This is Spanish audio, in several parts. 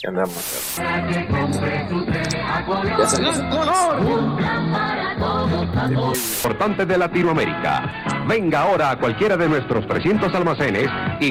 ¿Qué andamos? Importante de Latinoamérica. Venga ahora a cualquiera de nuestros 300 almacenes y...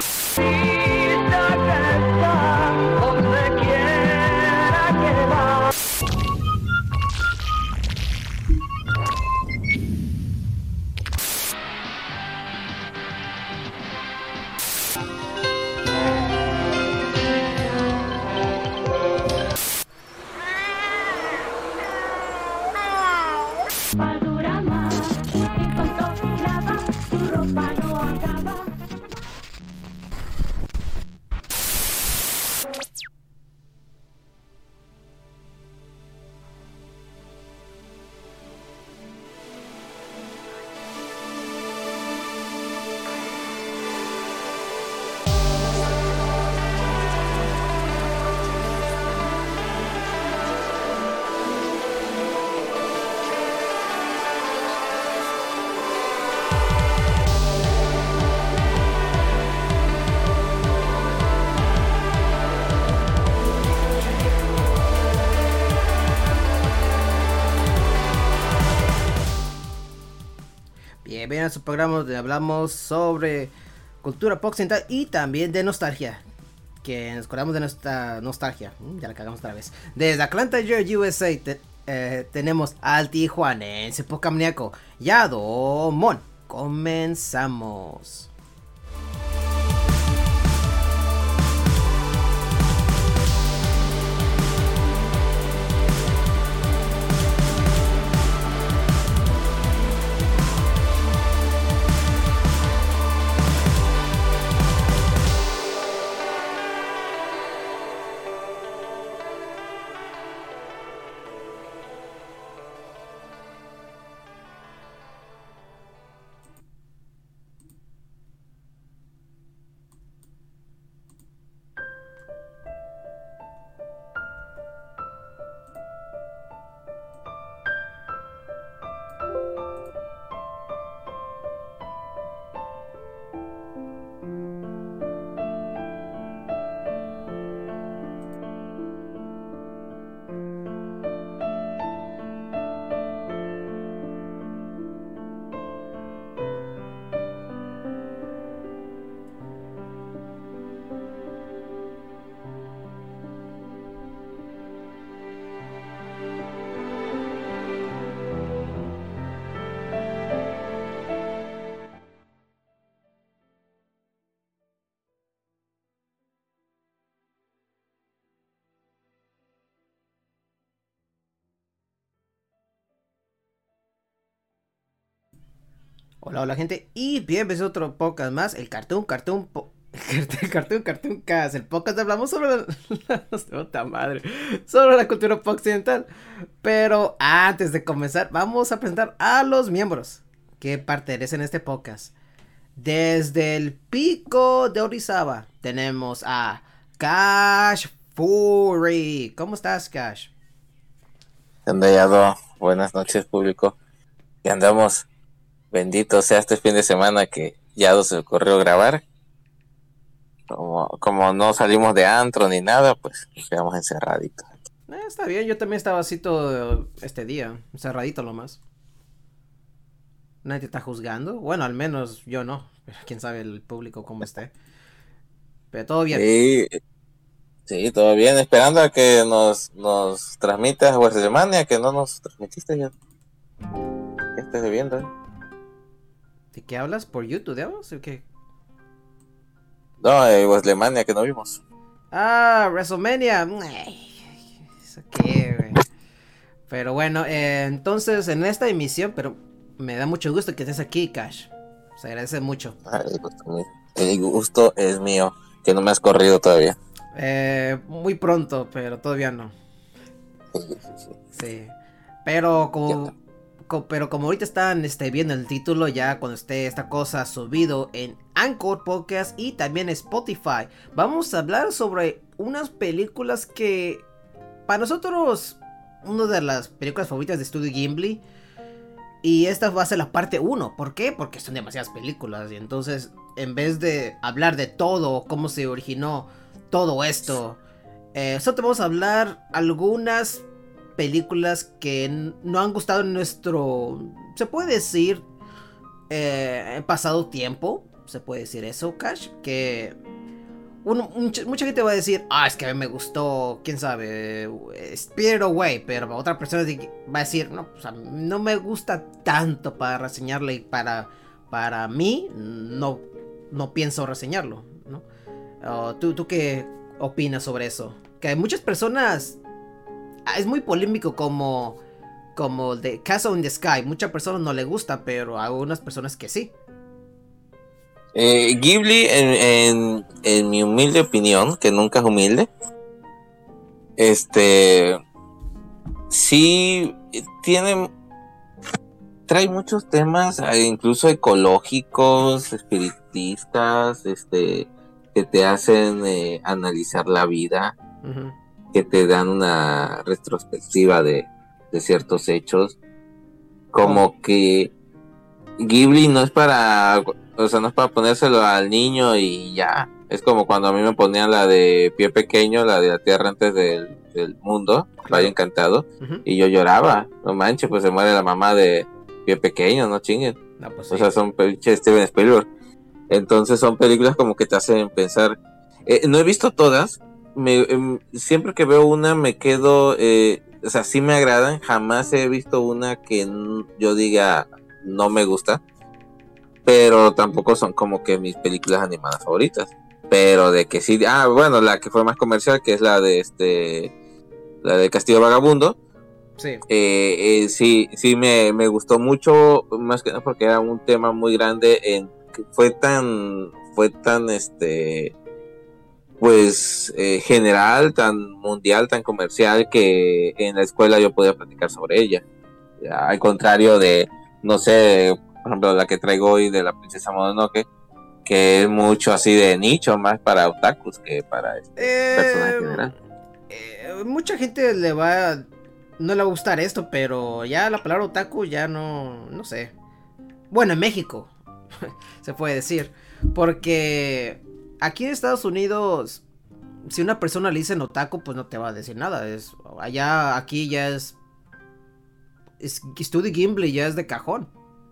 programa donde hablamos sobre cultura pop occidental y también de nostalgia. Que nos acordamos de nuestra nostalgia. Mm, Ya la cagamos otra vez. Desde Atlanta, Georgia, USA, te- eh, tenemos al tijuanense pocamniaco Yado Mon. Comenzamos. Hola, hola gente y bienvenidos a otro podcast más, el Cartoon Cartoon po- el Cartoon Cartoon Cast, el podcast hablamos sobre la, madre, sobre la cultura occidental. Pero antes de comenzar, vamos a presentar a los miembros que pertenecen a este podcast. Desde el pico de Orizaba tenemos a Cash Fury. ¿Cómo estás, Cash? ¿Qué onda, Yado? Buenas noches, público. Y andamos. Bendito sea este fin de semana que Yado se le ocurrió grabar. Como, como no salimos de antro ni nada, pues nos quedamos encerraditos. Eh, está bien, yo también estaba así todo este día, cerradito lo más. Nadie te está juzgando. Bueno, al menos yo no. Pero quién sabe el público cómo esté. Pero todo bien. Sí, sí, todo bien. Esperando a que nos, nos transmitas WrestleMania, que no nos transmitiste ya. ¿Qué estás viendo? Eh? ¿De qué hablas? ¿Por YouTube, digamos? ¿O qué? No, eh, WrestleMania que no vimos. Ah, WrestleMania. ¿Eso qué, güey? Pero bueno, eh, entonces en esta emisión, pero me da mucho gusto que estés aquí, Cash. Se agradece mucho. Ah, el gusto. El gusto es mío, que no me has corrido todavía. Eh, muy pronto, pero todavía no. Sí. Pero como, co- pero como ahorita están este, viendo el título, ya cuando esté esta cosa subido en Anchor Podcast y también Spotify, vamos a hablar sobre unas películas que para nosotros, una de las películas favoritas de Studio Ghibli. Y esta va a ser la parte 1. ¿Por qué? Porque son demasiadas películas. Y entonces, en vez de hablar de todo, cómo se originó todo esto, Eh, solo vamos a hablar algunas películas que no han gustado en nuestro, se puede decir, eh, pasado tiempo, se puede decir eso, Cash, que mucha, gente va a decir, ah, es que a mí me gustó, quién sabe, Spirit Away, pero otra persona va a decir, no, pues a no me gusta tanto para reseñarle y para, para mí no, no pienso reseñarlo, ¿no? Oh, ¿tú, ¿Tú qué opinas sobre eso? Que hay muchas personas, es muy polémico como, como el de Castle in the Sky, muchas personas no le gusta, pero a algunas personas que sí. Eh, Ghibli, en, en, en mi humilde opinión, que nunca es humilde, este, sí tiene, trae muchos temas, eh, incluso ecológicos, espiritistas, este, que te hacen eh, analizar la vida, Ujú. Que te dan una retrospectiva de, de ciertos hechos, como que Ghibli no es para, o sea, no es para ponérselo al niño y ya. Es como cuando a mí me ponían la de pie pequeño, la de la tierra antes del, del mundo, Valle Encantado, y yo lloraba. No manches, pues se muere la mamá de pie pequeño, no chinguen. No, pues O sea, son pinches Steven Spielberg. Entonces son películas como que te hacen pensar. Eh, no he visto todas. Me, em, siempre que veo una me quedo. eh, o sea, sí me agradan. Jamás he visto una que yo diga no me gusta. Pero tampoco son como que mis películas animadas favoritas. Pero de que sí. Ah, bueno, la que fue más comercial, que es la de este. La de Castillo Vagabundo sí. eh, eh, sí, sí me, me gustó mucho, más que nada porque era un tema muy grande, en, que fue tan, fue tan, este, pues, eh, general, tan mundial, tan comercial, que en la escuela yo podía platicar sobre ella. Al contrario de, no sé, por ejemplo, la que traigo hoy de la princesa Mononoke, que es mucho así de nicho, más para otakus que para este personaje Eh, general. eh, mucha gente le va no le va a gustar esto, pero ya la palabra otaku ya no no sé. Bueno, en México se puede decir, porque aquí en Estados Unidos si una persona le dicen otaku, pues no te va a decir nada, es allá aquí ya es es Studio Gimli ya es de cajón,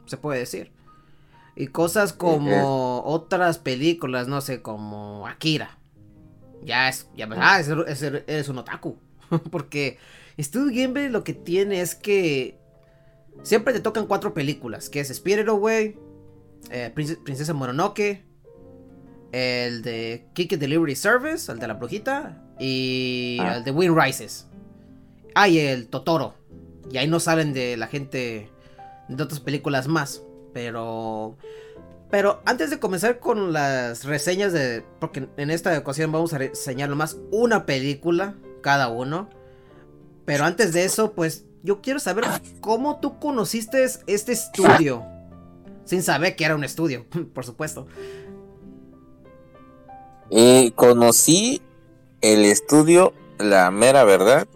se puede decir. Y cosas como otras películas, no sé, como Akira. Ya es, ya ah, es- es- eres un otaku. Porque Studio Ghibli lo que tiene es que siempre te tocan cuatro películas, que es Spirit Away, eh, Prince- Princesa Mononoke, el de Kiki Delivery Service, el de la brujita, y Ah. el de Wind Rises. Ah, y el Totoro. Y ahí no salen de la gente de otras películas más. Pero. Pero antes de comenzar con las reseñas de. Porque en esta ocasión vamos a reseñar nomás una película, cada uno. Pero antes de eso, pues yo quiero saber cómo tú conociste este estudio. Sin saber que era un estudio, por supuesto. Eh, conocí el estudio, la mera verdad,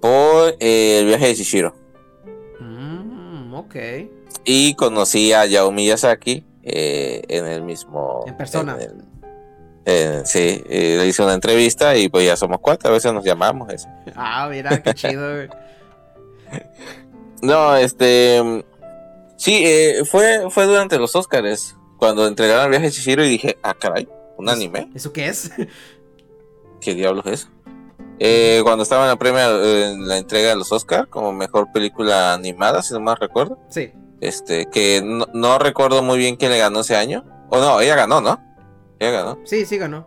por eh, el viaje de Shishiro. Mm, ok. Y conocí a Yao Miyazaki eh, en el mismo. En persona. en el- en- sí, eh, le hice una entrevista y pues ya somos cuatro, a veces nos llamamos. Eso. Ah, mira, qué chido. No, este. Sí, eh, fue, fue durante los Oscars cuando entregaron el viaje de Shishiro y dije, ah, caray, un anime. ¿Eso qué es? ¿Qué diablos es? Eh, cuando estaba en la premia, en la entrega de los Oscars como mejor película animada, si no mal recuerdo. Sí. Este, que no, no recuerdo muy bien quién le ganó ese año. O no, ella ganó, ¿no? Ella ganó, Sí, sí ganó.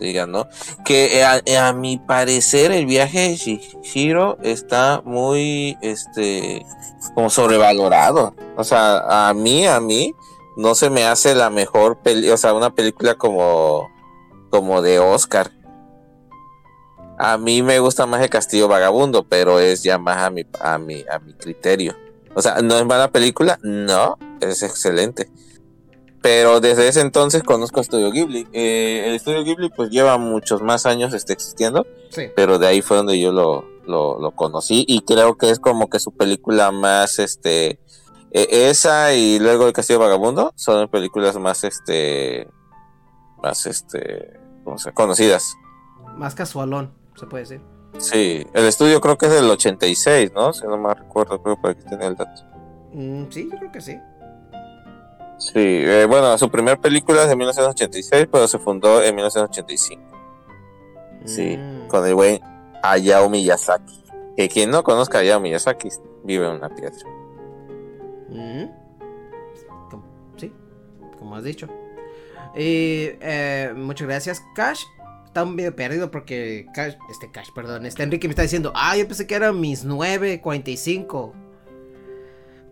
sí ganó. Que eh, a, eh, a mi parecer el viaje de Shihiro está muy, este, como sobrevalorado. O sea, a mí, a mí, no se me hace la mejor peli, o sea, una película como, como de Oscar. A mí me gusta más el Castillo Vagabundo, pero es ya más a mi, a mi, a mi criterio. O sea, ¿no es mala película? No, es excelente. Pero desde ese entonces conozco a Studio Ghibli. Eh, el Studio Ghibli pues lleva muchos más años este, existiendo, Sí. pero de ahí fue donde yo lo, lo, lo conocí y creo que es como que su película más, este, eh, esa y luego El Castillo Vagabundo son películas más, este, más, este, ¿cómo se- conocidas. más casualón, se puede decir. Sí, el estudio creo que es del 86, ¿no? Si no me recuerdo, creo que aquí tenía el dato. Mm, sí, yo creo que sí. Sí, eh, bueno, su primera película es de 1986, pero se fundó en 1985. Sí, Mm. con el buen Hayao Miyazaki. Que quien no conozca a Hayao Miyazaki vive en una piedra. Mm. Sí, como has dicho. Y eh, muchas gracias, Cash. Está un medio perdido porque Cash, este Cash, perdón, este Enrique me está diciendo, ah, yo pensé que eran mis 9.45.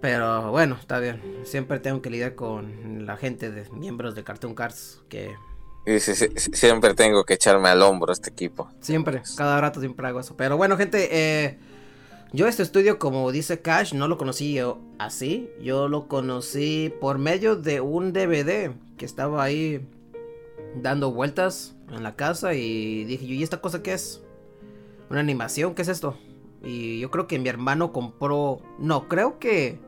Pero bueno, está bien. Siempre tengo que lidiar con la gente de miembros de Cartoon Cards que sí, sí, sí, siempre tengo que echarme al hombro este equipo. Siempre, cada rato siempre hago eso. Pero bueno, gente, eh, yo este estudio, como dice Cash, no lo conocí yo así. Yo lo conocí por medio de un DVD que estaba ahí dando vueltas en la casa y dije yo, ¿y esta cosa qué es? ¿Una animación? ¿Qué es esto? Y yo creo que mi hermano compró... No, creo que...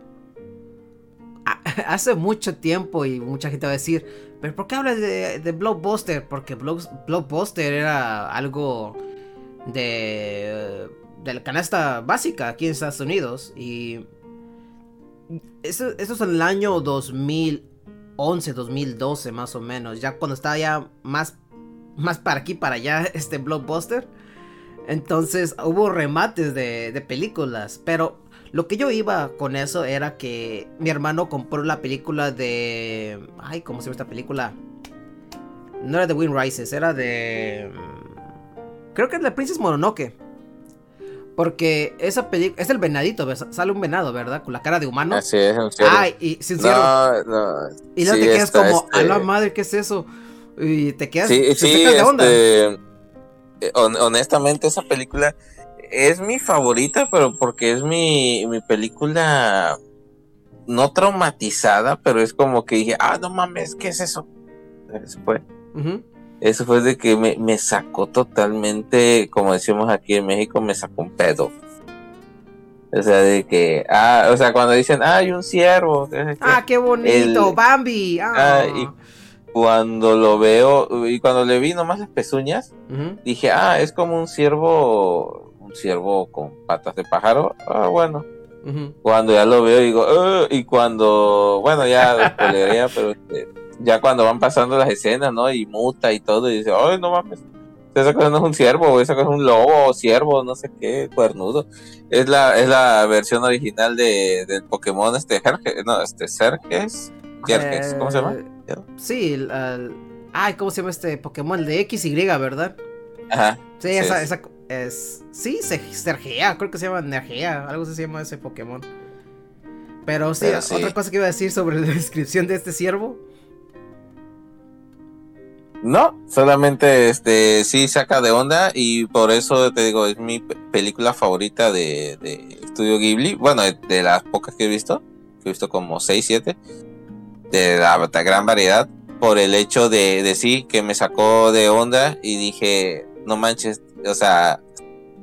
Hace mucho tiempo y mucha gente va a decir, pero ¿por qué hablas de, de Blockbuster? Porque Block- Blockbuster era algo de, de la canasta básica aquí en Estados Unidos. Y eso, eso es en el año 2011, 2012 más o menos. Ya cuando estaba ya más, más para aquí, para allá, este Blockbuster. Entonces hubo remates de, de películas. Pero lo que yo iba con eso era que mi hermano compró la película de... Ay, ¿cómo se llama esta película? No era de Wind Rises, era de... mm, Creo que es de Princess Mononoke. Porque esa película... Es el venadito, sale un venado, ¿verdad? Con la cara de humano. Así es, un ciervo. Ay, y sincero. No, no. y luego sí, te quedas está, como, a este, la madre, ¿qué es eso? Y te quedas, Sí, te sí, sacas de onda. este, eh, hon- honestamente esa película es mi favorita, pero porque es mi, mi película no traumatizada, pero es como que dije, ah, no mames, ¿qué es eso? Eso fue, Ujú. Eso fue de que me, me sacó totalmente, como decimos aquí en México, me sacó un pedo. O sea, de que, ah, o sea, cuando dicen, ah, hay un ciervo. Ah, qué bonito, El- Bambi. Ah. Ah, y cuando lo veo, y cuando le vi nomás las pezuñas, dije, ah, es como un ciervo, un ciervo con patas de pájaro. Ah, bueno. Cuando ya lo veo, digo, "Ugh", y cuando, bueno, ya lo pero este, ya cuando van pasando las escenas, ¿no? Y muta y todo, y dice, ay, no mames. Esa cosa no es un ciervo, esa cosa es un lobo o ciervo, no sé qué, cuernudo. Es la, es la versión original de, del Pokémon, este, Jerjes, no, este, Serges, Jerjes, ¿cómo se llama? Eh, Sí, el, el- Ay, ¿cómo se llama este Pokémon? El de XY, ¿verdad? Ajá. Sí, Sí, esa, sí. esa es. Sí, se- Sergea, creo que se llama Nergea, algo se llama ese Pokémon. Pero sí, Pero sí. otra cosa que iba a decir sobre la descripción de este ciervo. No, solamente este sí saca de onda y por eso te digo, es mi pe- película favorita de, de Estudio Ghibli. Bueno, de, de las pocas que he visto, que he visto como 6, 7, de la, gran variedad, por el hecho de, de sí, que me sacó de onda y dije, no manches, o sea,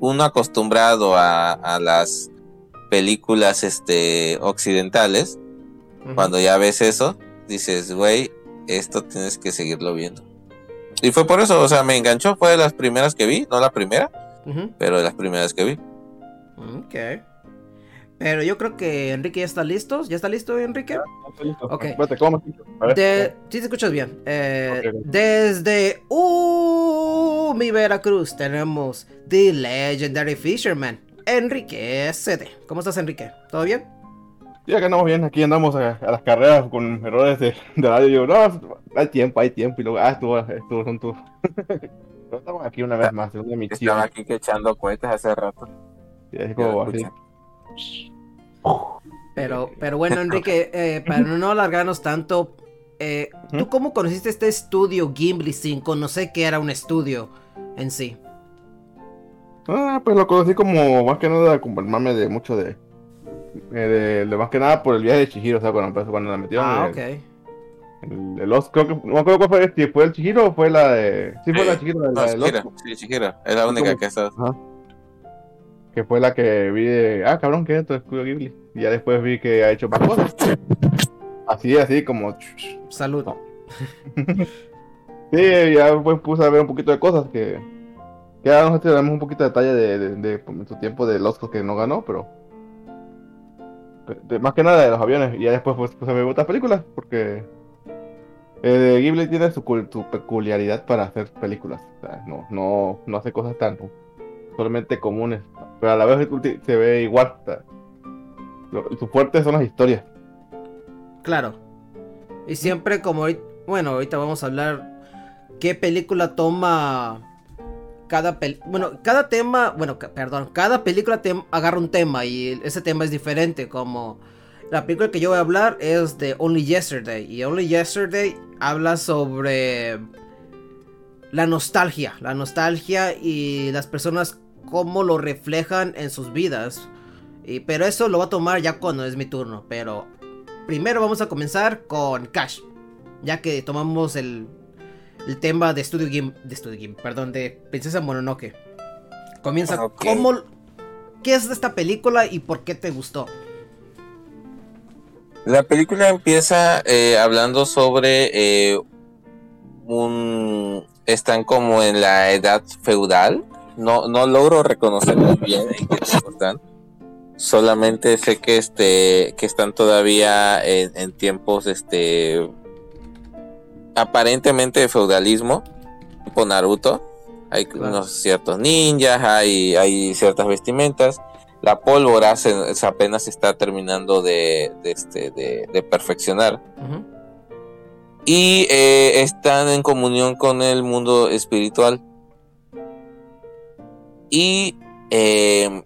uno acostumbrado a, a las películas este, occidentales, cuando ya ves eso, dices, güey, esto tienes que seguirlo viendo. Y fue por eso, o sea, me enganchó, fue de las primeras que vi, no la primera, pero de las primeras que vi. Ok. Pero yo creo que Enrique ya está listo. ¿Ya está listo, Enrique? Estoy listo. Ok. Espérate, ¿cómo me escucho? A ver. De... Sí, te escuchas bien. Eh. Desde uh, mi Veracruz tenemos The Legendary Fisherman, Enrique CD. ¿Cómo estás, Enrique? ¿Todo bien? Sí, acá andamos bien, aquí andamos a, a las carreras con errores de, de radio. Digo, no, hay tiempo, hay tiempo. Y luego, ah, estuvo, estuvo, son tú. Pero estamos aquí una vez más, segunda emisión. Estaba aquí que echando cohetes hace rato. Sí, así ya como así. Pero, pero bueno, Enrique, eh, para no alargarnos tanto, eh, ¿tú cómo conociste este estudio Gimli sin conocer que era un estudio en sí? Ah, pues lo conocí como más que nada como el mame de mucho de, eh, de, de más que nada por el viaje de Chihiro, o sea, cuando, empezó- cuando la metieron Ah, en ok. el, el Lost, creo que, no me acuerdo cuál fue, si fue el Chihiro o fue la de, sí fue Sí. la de Chihiro, la, No, de Lost, Shihiro, sí, Shihiro, es la única ¿Cómo? que está. que fue la que vi de, ah, cabrón, ¿qué es esto? Estudio Ghibli. Y ya después vi que ha hecho más cosas. Así, así como, Salud. sí, ya pues puse a ver un poquito de cosas que, Que ahora nosotros tenemos un poquito de detalle de, de, de- su tiempo del Oscar que no ganó, pero. Más que nada de los aviones. Y ya después pues, pues, se me otras películas, porque. eh, Ghibli tiene su, su peculiaridad para hacer películas. No, no, no hace cosas tan solamente comunes. Pero a la vez se ve igual. o sea, lo- su fuerte son las historias. Claro. Y siempre como bueno, ahorita vamos a hablar qué película toma cada bueno, cada tema, bueno, perdón, cada película agarra un tema y ese tema es diferente, como la película que yo voy a hablar es de Only Yesterday y Only Yesterday habla sobre la nostalgia, la nostalgia y las personas cómo lo reflejan en sus vidas. Y, pero eso lo va a tomar ya cuando es mi turno, pero primero vamos a comenzar con Cash. Ya que tomamos el, el tema de Studio Game. De Studio Game, perdón, de Princesa Mononoke. Comienza Ok. cómo. ¿Qué es de esta película y por qué te gustó? La película empieza eh, hablando sobre eh, un... Están como en la edad feudal. No, no logro reconocer muy bien en qué están. Solamente sé que este que están todavía en, en tiempos este aparentemente de feudalismo, tipo Naruto. Hay Claro. unos ciertos ninjas, hay, hay ciertas vestimentas. La pólvora se, se apenas está terminando de, de, este, de, de perfeccionar. Y eh, están en comunión con el mundo espiritual. Y eh,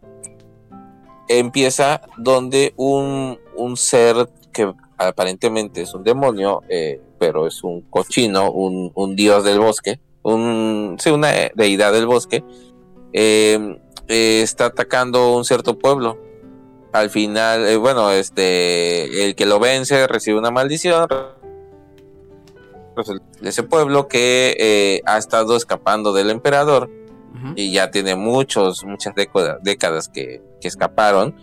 empieza donde un, un ser que aparentemente es un demonio, eh, pero es un cochino, un, un dios del bosque, un, sí, una deidad del bosque, eh, eh, está atacando un cierto pueblo. Al final, eh, bueno, este, el que lo vence recibe una maldición de ese pueblo que ha estado escapando del emperador y ya tiene muchos, muchas décadas, décadas que, que escaparon.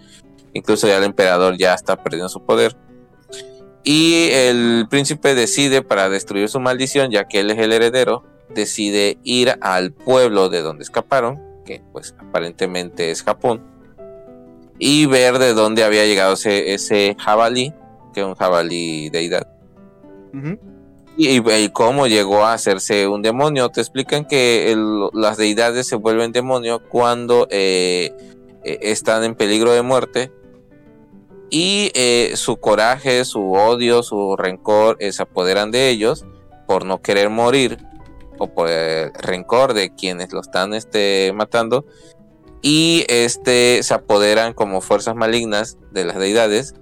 Incluso ya el emperador ya está perdiendo su poder. Y el príncipe decide, para destruir su maldición, ya que él es el heredero, decide ir al pueblo de donde escaparon, que pues aparentemente es Japón, y ver de dónde había llegado ese, ese jabalí, que es un jabalí deidad y, y cómo llegó a hacerse un demonio. Te explican que el- las deidades se vuelven demonio cuando eh, eh, están en peligro de muerte y eh, su coraje, su odio, su rencor eh, se apoderan de ellos por no querer morir o por el rencor de quienes lo están este, matando. Y este se apoderan como fuerzas malignas de las deidades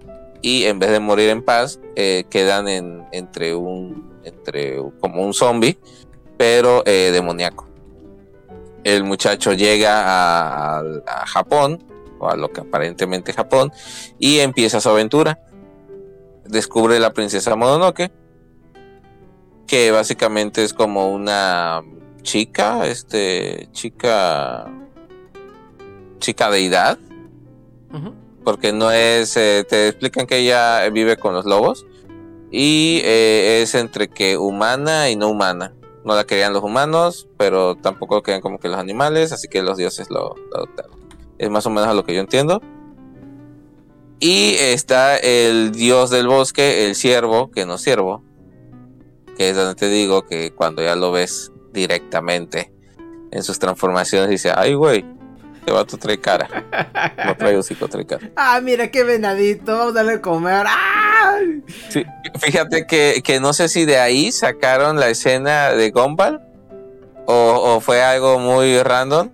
y en vez de morir en paz eh, quedan en, entre un entre como un zombie pero eh, demoníaco. El muchacho llega a Japón o a lo que aparentemente es Japón y empieza su aventura descubre la princesa Mononoke que básicamente es como una chica este chica chica deidad porque no es, eh, te explican que ella vive con los lobos y eh, es entre que humana y no humana. No la querían los humanos, pero tampoco querían como que los animales, así que los dioses lo, lo adoptaron. Es más o menos a lo que yo entiendo. Y está el dios del bosque, el ciervo, que no es ciervo, que es donde te digo que cuando ya lo ves directamente en sus transformaciones, dice, ay güey, te va tu trae cara. No trae hocico, trae cara. Ah, mira qué venadito, vamos a darle a comer. ¡Ah! Sí, fíjate que, que no sé si de ahí sacaron la escena de Gumball o, o fue algo muy random,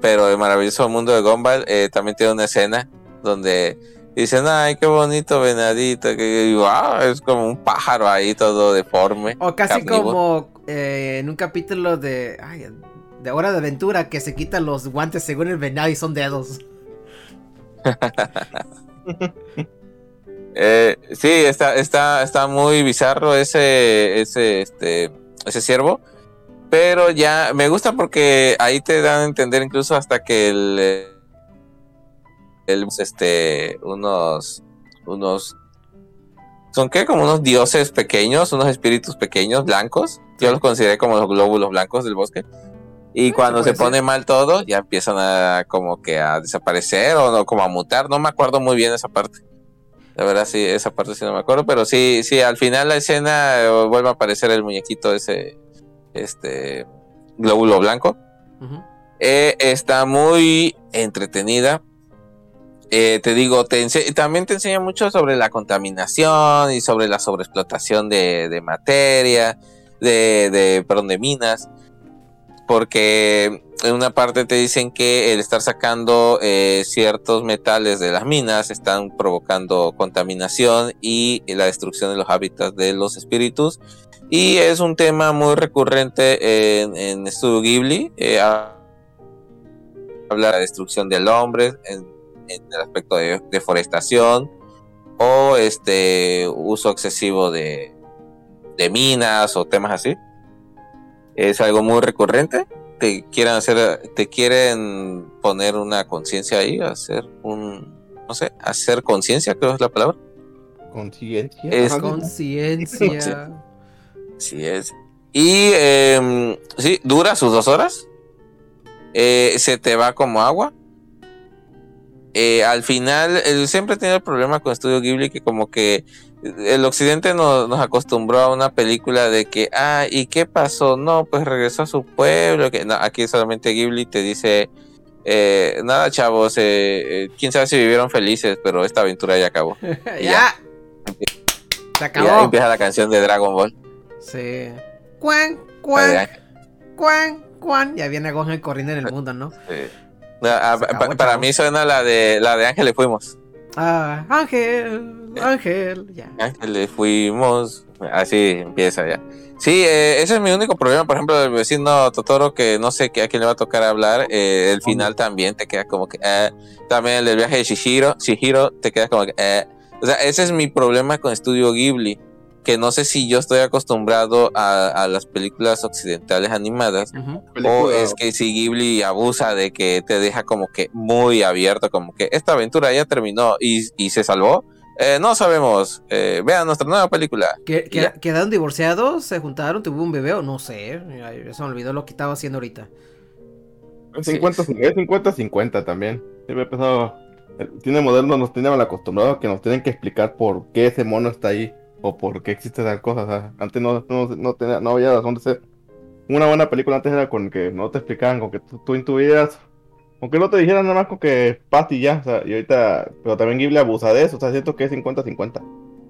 pero el maravilloso mundo de Gumball eh, también tiene una escena donde dicen, ay, qué bonito venadito, que wow, es como un pájaro ahí todo deforme. O casi carnívoro. como eh, en un capítulo de. ay, de Hora de Aventura que se quitan los guantes según el venado y son dedos. Eh, sí, está, está, está muy bizarro ese, ese, este, ese ciervo. Pero ya me gusta porque ahí te dan a entender incluso hasta que el, el este, unos, unos, son qué, como unos dioses pequeños, unos espíritus pequeños blancos. Yo los consideré como los glóbulos blancos del bosque. Y cuando se ser. pone mal todo, ya empiezan a como que a desaparecer o no, como a mutar. No me acuerdo muy bien esa parte. La verdad, sí, esa parte sí no me acuerdo. Pero sí, sí, al final la escena eh, vuelve a aparecer el muñequito ese, este, glóbulo blanco. Eh, está muy entretenida. Eh, te digo, te también te enseña mucho sobre la contaminación y sobre la sobreexplotación de, de materia, de, de, perdón, de minas. Porque en una parte te dicen que el estar sacando eh, ciertos metales de las minas están provocando contaminación y la destrucción de los hábitats de los espíritus. Y es un tema muy recurrente en, en Studio Ghibli. eh, a- habla de la destrucción del hombre en, en el aspecto de deforestación o este uso excesivo de, de minas o temas así. Es algo muy recurrente. Te quieren hacer, te quieren poner una conciencia ahí, hacer un, no sé, hacer conciencia, creo es la palabra. Conciencia. Conciencia. Así es. Y eh, sí, dura sus dos horas. Eh, se te va como agua. Eh, al final, eh, siempre he tenido el problema con Estudio Ghibli que como que el occidente nos, nos acostumbró a una película de que, ah, ¿y qué pasó? No, pues regresó a su pueblo. Que, no, aquí solamente Ghibli te dice, eh, nada chavos, eh, eh, quién sabe si vivieron felices, pero esta aventura ya acabó. ya. Ya. Se Y ya acabó. empieza la canción de Dragon Ball. Sí. Cuan, cuan, cuan, cuan. Ya viene Gohan corriendo en el mundo, ¿no? Sí. Para mí suena la de la de Ángel le fuimos. Ah, Ángel, Ángel, ya. Ángel le fuimos. Así empieza ya. Sí, eh, ese es mi único problema, por ejemplo, del vecino Totoro, que no sé qué- a quién le va a tocar hablar. eh, el final también te queda como que. eh, también el del viaje de Shihiro, Shihiro te queda como que. eh. O sea, ese es mi problema con Estudio Ghibli. Que no sé si yo estoy acostumbrado a, a las películas occidentales animadas. O película- es que si Ghibli abusa de que te deja como que muy abierto, como que esta aventura ya terminó y, y se salvó. Eh, no sabemos. Eh, vean nuestra nueva película. ¿Que- que- Ya. ¿Quedaron divorciados? ¿Se juntaron? ¿Tuvo un bebé o no sé? Ay, Se me olvidó lo que estaba haciendo ahorita. Es 50, es 50, 50 también. Siempre he empezado. El cine moderno nos tiene mal acostumbrado a que nos tienen que explicar por qué ese mono está ahí o por qué existe tal cosa. O sea, antes no, no, no, tenía, no había razón de ser. Una buena película antes era con que no te explicaban, con que tú, tú intuías, con que no te dijeran nada más con que paz y ya. O sea, y ahorita, pero también Ghibli abusa de eso. O sea, siento que es 50-50.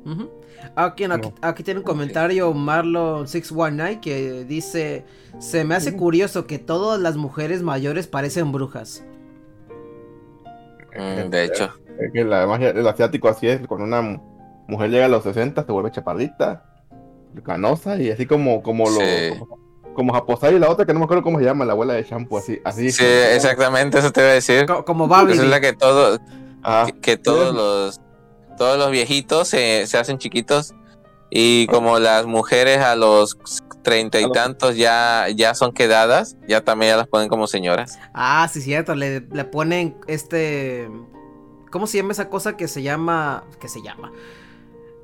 Ujú. Aquí, aquí, aquí tiene un comentario Marlon619 que dice: Se me hace curioso que todas las mujeres mayores parecen brujas. Mm, de hecho, Es que la magia, el asiático así es, cuando una mujer llega a los 60 se vuelve chaparrita, canosa y así como como lo Sí. como, como Japosai y la otra que no me acuerdo cómo se llama, la abuela de shampoo así, así. sí, exactamente eso te iba a decir. Co- como. Esa es la que todo, Ajá. que, que todos los todos los viejitos se, se hacen chiquitos y como las mujeres a los treinta y tantos ya ya son quedadas, ya también ya las ponen como señoras. Ah, sí, cierto. Le, le ponen este. ¿Cómo se llama esa cosa que se llama. que se llama?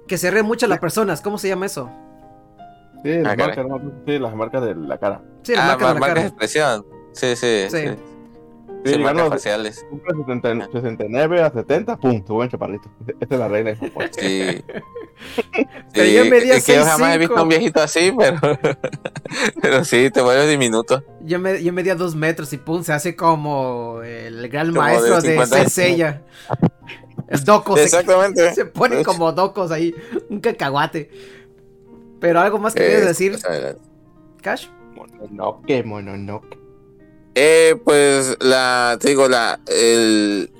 Que se ríen mucho las personas. ¿Cómo se llama eso? Sí, las Ah, marcas, ¿no? sí, las marcas de la cara. Sí, la ah, marca de la marcas de cara. expresión. Sí, sí, Sí. sí. Sí, Sí, marcas faciales. cumple 60 69 a 70, pum, se vuelven chaparritos. Esta es la regla. Sí. Pero Sí, yo medía es que yo jamás he 6'5". visto un viejito así, pero, pero sí, te vuelves diminuto. Yo, me, yo medía dos metros y pum, se hace como el gran Como maestro de de 50 años. Senseiya. El doco. se- Exactamente. Se ponen como docos ahí. Un cacahuate. Pero algo más que Eh, quieres decir, pues. Cash. Mononoke, mononoke. Eh, pues la, te digo, la, el,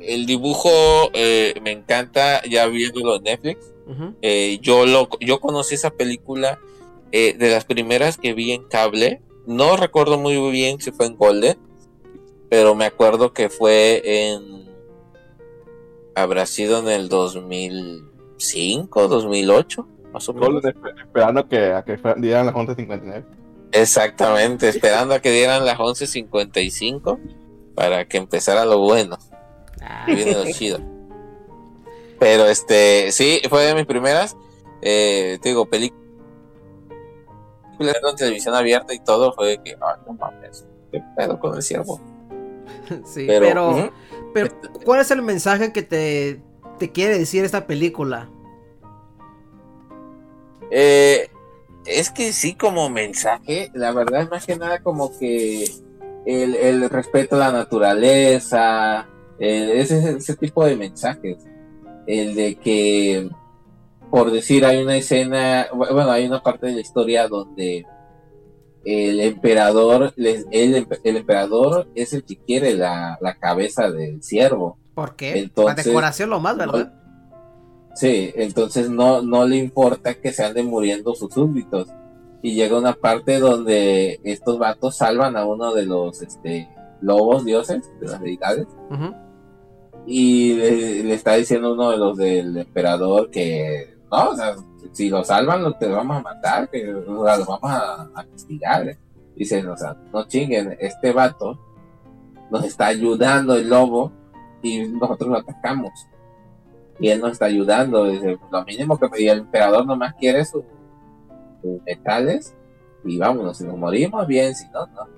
el dibujo eh, me encanta ya viéndolo en Netflix. Eh, yo lo, yo conocí esa película eh, de las primeras que vi en cable. No recuerdo muy bien si fue en Golden, pero me acuerdo que fue en, habrá sido en el 2005, 2008, más o menos. Esperando que, a que fueran- dieran las 11.59. Exactamente, esperando a que dieran las 11.55 para que empezara lo bueno. Ah, viene lo chido. Pero este, sí, fue de mis primeras. eh, te digo, película. en televisión abierta y todo fue que, ay, no mames, qué pedo con el ciervo. Sí, Pero. Pero, ¿cuál es el mensaje que te, te quiere decir esta película? Eh, es que sí, como mensaje, la verdad es más que nada como que el, el respeto a la naturaleza, ese, ese tipo de mensajes. El de que, por decir, hay una escena, bu- bueno, hay una parte de la historia donde el emperador, les- el, empe- el emperador es el que quiere la, la cabeza del ciervo. ¿Por qué? Entonces- La decoración lo más, ¿verdad? Sí, entonces no, no le importa que se anden muriendo sus súbditos. Y llega una parte donde estos vatos salvan a uno de los este, lobos dioses, de las deidades, y le, le está diciendo uno de los del emperador que no, o sea, si lo salvan, lo, te vamos a matar, que lo vamos a, a castigar. Dicen, o sea, no chinguen, este vato nos está ayudando el lobo y nosotros lo atacamos. Y él nos está ayudando. Dice, lo mínimo que pedía el emperador nomás quiere su- sus metales y vámonos, si nos morimos, bien, si no, no.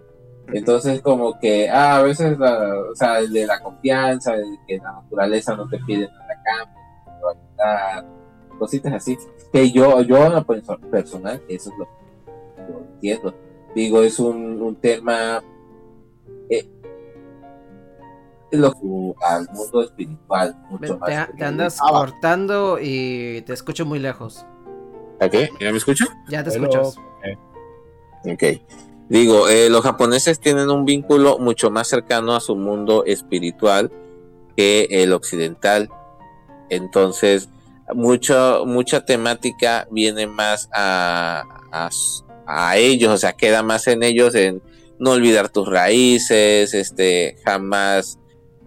Entonces como que ah, a veces, la- o sea, de la confianza, que la naturaleza no te pide nada a cambio, cositas así. Que yo, yo en lo perso- personal, eso es lo que yo entiendo. Digo, es un, un tema eh, lo, al mundo espiritual mucho Te, más. te andas Ah, cortando y te escucho muy lejos. ¿A qué? ¿Ya me escucho? Ya te Hello. escuchas. Ok. Digo, eh, los japoneses tienen un vínculo mucho más cercano a su mundo espiritual que el occidental. Entonces, mucho, mucha temática viene más a, a, a ellos, o sea, queda más en ellos en no olvidar tus raíces, este, jamás,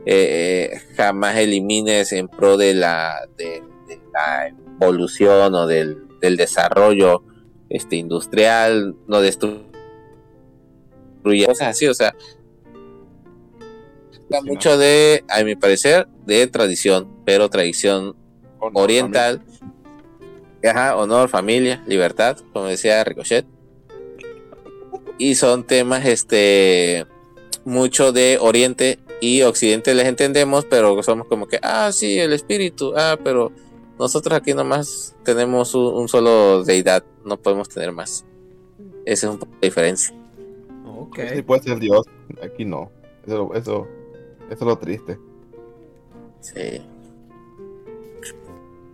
eh, jamás elimines en pro de la, de, de la evolución o del, del desarrollo este industrial, no destruye cosas así, o sea, mucho de, a mi parecer, de tradición, pero tradición Oriental, ajá, honor, familia, libertad, como decía Ricochet, y son temas, este, mucho de Oriente y Occidente les entendemos, pero somos como que, ah, sí, el espíritu, ah, pero nosotros aquí nomás tenemos un, un solo deidad, no podemos tener más. Esa es un poco la diferencia. Ok. Sí puede ser Dios, aquí no. Eso, eso, eso es lo triste. Sí.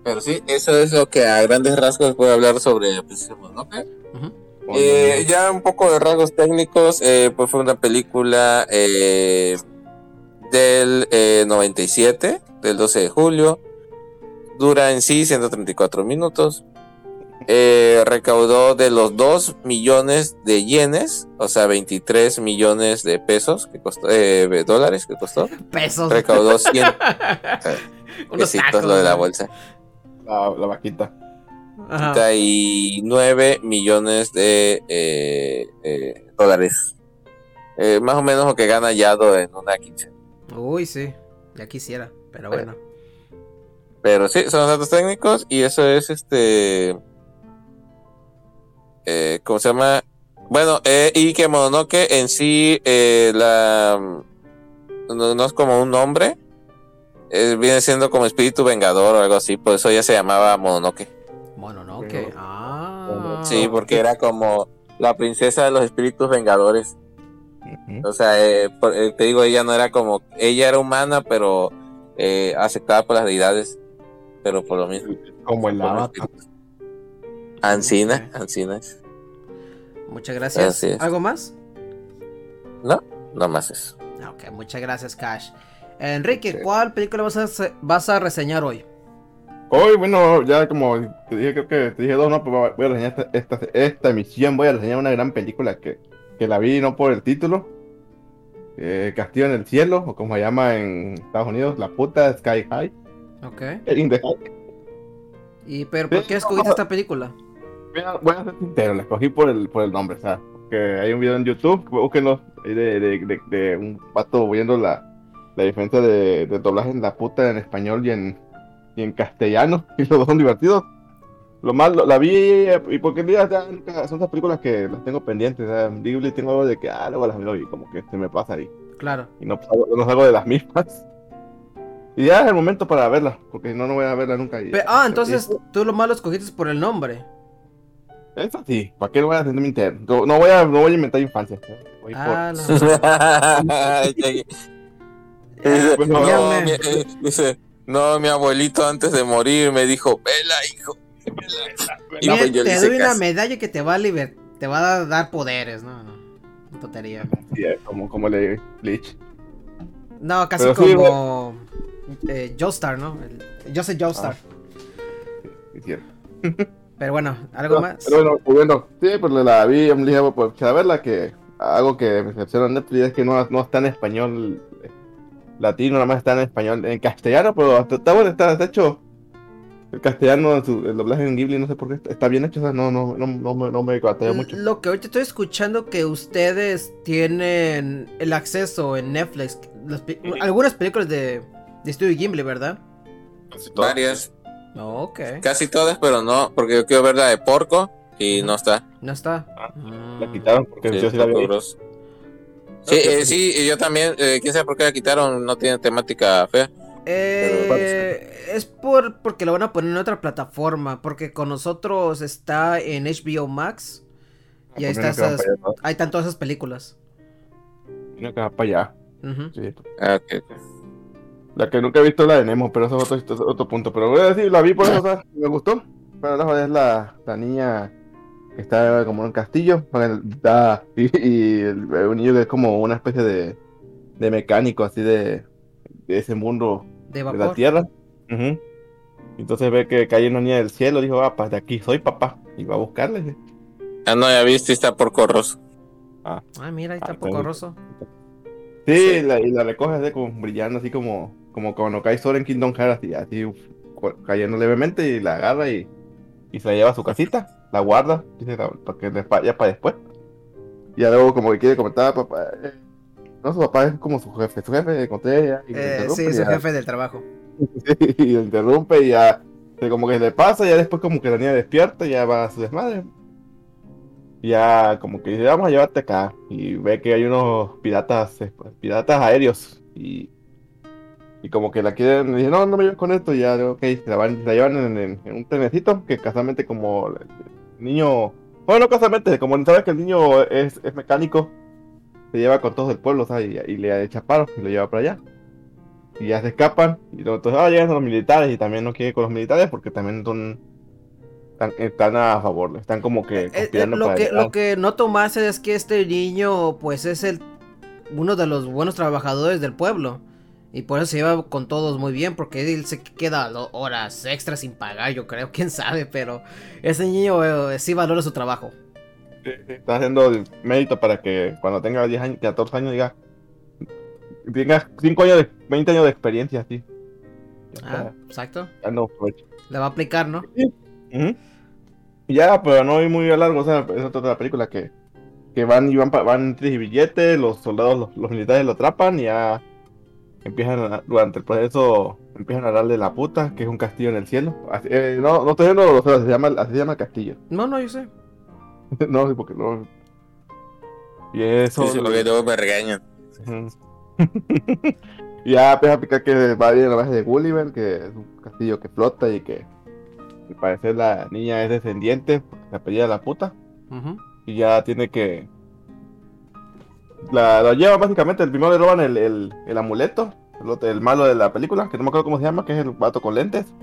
Pero sí, eso es lo que a grandes rasgos puedo hablar sobre Princesa Mononoke. Ujú. Eh, ya un poco de rasgos técnicos, eh, pues fue una película eh, del eh, 97, del 12 de julio. Dura en sí 134 minutos. Eh, recaudó de los 2 millones de yenes, o sea, 23 millones de pesos que costó, eh, de dólares que costó. Pesos. Recaudó 100 Unos pesitos tacos, lo de la bolsa. La, la vaquita. Ajá. 39 millones de eh, eh, dólares. Eh, más o menos lo que gana Yado en una quincena. Uy, sí. Ya quisiera, pero bueno. Pero sí, son datos técnicos y eso es este. Eh, ¿Cómo se llama? Bueno, eh, y que Mononoke en sí, eh, la. No, no es como un nombre. Eh, viene siendo como espíritu vengador o algo así. Por eso ya se llamaba Mononoke. Bueno, no, Pero- que. Ah. Sí, porque era como la princesa de los espíritus vengadores. O sea, eh, por- eh, te digo, ella no era como. Ella era humana, pero eh, aceptada por las deidades. Pero por lo mismo. Como el avatar. Ancina, Ok. Ancina es. Muchas gracias. ¿Algo más? No, no más eso. Ah, Ok, muchas gracias, Cash. Enrique, Sí. ¿cuál película vas a, se- vas a reseñar hoy? Hoy, bueno, ya como te dije, creo que te dije dos, no, pues voy a reseñar esta, esta, esta emisión, voy a reseñar una gran película que, que la vi no por el título, eh, Castillo en el Cielo, o como se llama en Estados Unidos, La Puta Sky High, Ok. in the High. ¿Y pero por qué escogiste no. esta película? Voy a, voy a ser sincero, la escogí por el, por el nombre, ¿sabes? Porque hay un video en YouTube, búsquenlo, ahí de, de, de, de un pato viendo la, la diferencia de, de doblaje en La Puta en español y en, y en castellano, y los dos son divertidos. lo malo, la vi y porque ya nunca- son esas películas que las tengo pendientes. Ghibli tengo algo de que, ah, luego las veo y como que se me pasa ahí. Claro. Y no, salgo- no salgo de las mismas. Y ya es el momento para verla, porque si no, no voy a verla nunca. y- Pe- ah, entonces tú lo malo escogiste por el nombre. Eso sí, ¿para qué lo voy a hacer mi interno? No, no voy a, no voy a inventar infancia. Voy por- Ah, no. Dice, pues, no, no, ya me- mi, eh, dice, no, mi abuelito antes de morir me dijo, vela, hijo. Y Mira, pues yo te doy una caso. medalla que te va a liber- te va a dar poderes, no, no. Tontería. Es como, como le Bleach. No, casi Pero sí, como eh, Joestar, ¿no? El- yo sé Joestar. Cierto. Pero bueno, algo más. Pero bueno, pues bueno, sí, pues la vi, me dije, pues a verla, que algo que me decepciona en Netflix es que no, no está en español eh, latino, nada más está en español, en castellano, pero hasta está bueno, está, está hecho. El castellano, su- el doblaje en Ghibli, no sé por qué, está bien hecho, o sea, no, no, no, no, me- no me batalla mucho. Lo que ahorita estoy escuchando que ustedes tienen el acceso en Netflix, las algunas películas de, de Studio Ghibli, ¿verdad? Varias, No, ok. casi todas, pero no, porque yo quiero ver la de Porco y no está. No está. Ah, Mm. La quitaron porque Sí, yo sí la Bros. Sí, eh, sí, y yo también, eh, quién sabe por qué la quitaron, no tiene temática fea. Eh, es por porque lo van a poner en otra plataforma, porque con nosotros está en HBO Max y ahí Porque está no esas, allá, ahí están todas esas películas. ¿no? No quedan para allá. Sí. Ah. La que nunca he visto es la de Nemo, pero eso es otro, otro punto. Pero voy a decir, la vi por eso, o sea, me gustó. Pero la es la, la niña que está como en un castillo. con el- da- y, un niño que es como una especie de, de mecánico, así de, de ese mundo De de la tierra. Entonces ve que cae una niña del cielo. Dijo, ah, pues de aquí soy papá. Y va a buscarle. Ah, no, ya viste, está Porco Rosso. Ah, mira, ahí está Ah, poco está roso. Sí, Sí. la- y la recoge así como brillando, así como, como cuando cae Sora en Kingdom Hearts, así, así cayendo levemente y la agarra y, y se la lleva a su casita, la guarda, dice, la- para que le para después. Y ya luego como que quiere comentar, papá, eh, no, su papá es como su jefe, su jefe encontré ya, y, Eh, sí, su ya- jefe del trabajo. y lo interrumpe y ya como que le pasa, y ya después como que la niña despierta y ya va a su desmadre. Y Ya como que dice, vamos a llevarte acá. Y ve que hay unos piratas, eh, piratas aéreos. Y, y como que la quieren, dice, no, no me lleves con esto. Y ya, ok, se la, van, la llevan en, en- en un trenecito que casualmente como el niño, bueno, no casualmente, como sabes que el niño es, es mecánico, se lleva con todo el pueblo, ¿sabes? Y, y le echa paro y lo lleva para allá. Y ya se escapan. Y luego entonces, ah, llegan los militares y también no quiere ir con los militares porque también son. Están, están a favor, están como que Eh, eh, lo, que, lo que noto más es que este niño, pues es el uno de los buenos trabajadores del pueblo. Y por eso se lleva con todos muy bien, porque él se queda horas extras sin pagar, yo creo, quién sabe, pero ese niño eh, sí valora su trabajo. Está haciendo el mérito para que cuando tenga 10 años, 14 años, diga. Tenga 5 años, de, 20 años de experiencia, así. Ah, exacto. Le va a aplicar, ¿no? Y Ya, pero no ir muy a largo, o sea, es otra película que, que van y van, van y billetes, los soldados, los, los militares lo atrapan y ya empiezan a- durante el proceso, empiezan a darle la puta, que es un castillo en el cielo. Así- eh, no, no estoy viendo los se llama, así se llama el castillo. No, no, yo sé. no, sí, porque no. Y eso. Sí, sí, porque luego me regañan. Ya empieza a picar que va a ir a la base de Gulliver, que es un castillo que flota y que al parecer la niña es descendiente, porque se apellida la puta, y ya tiene que... La, lleva básicamente, el primero le roban el, el, el amuleto, el, malo de la película, que no me acuerdo cómo se llama, que es el vato con lentes,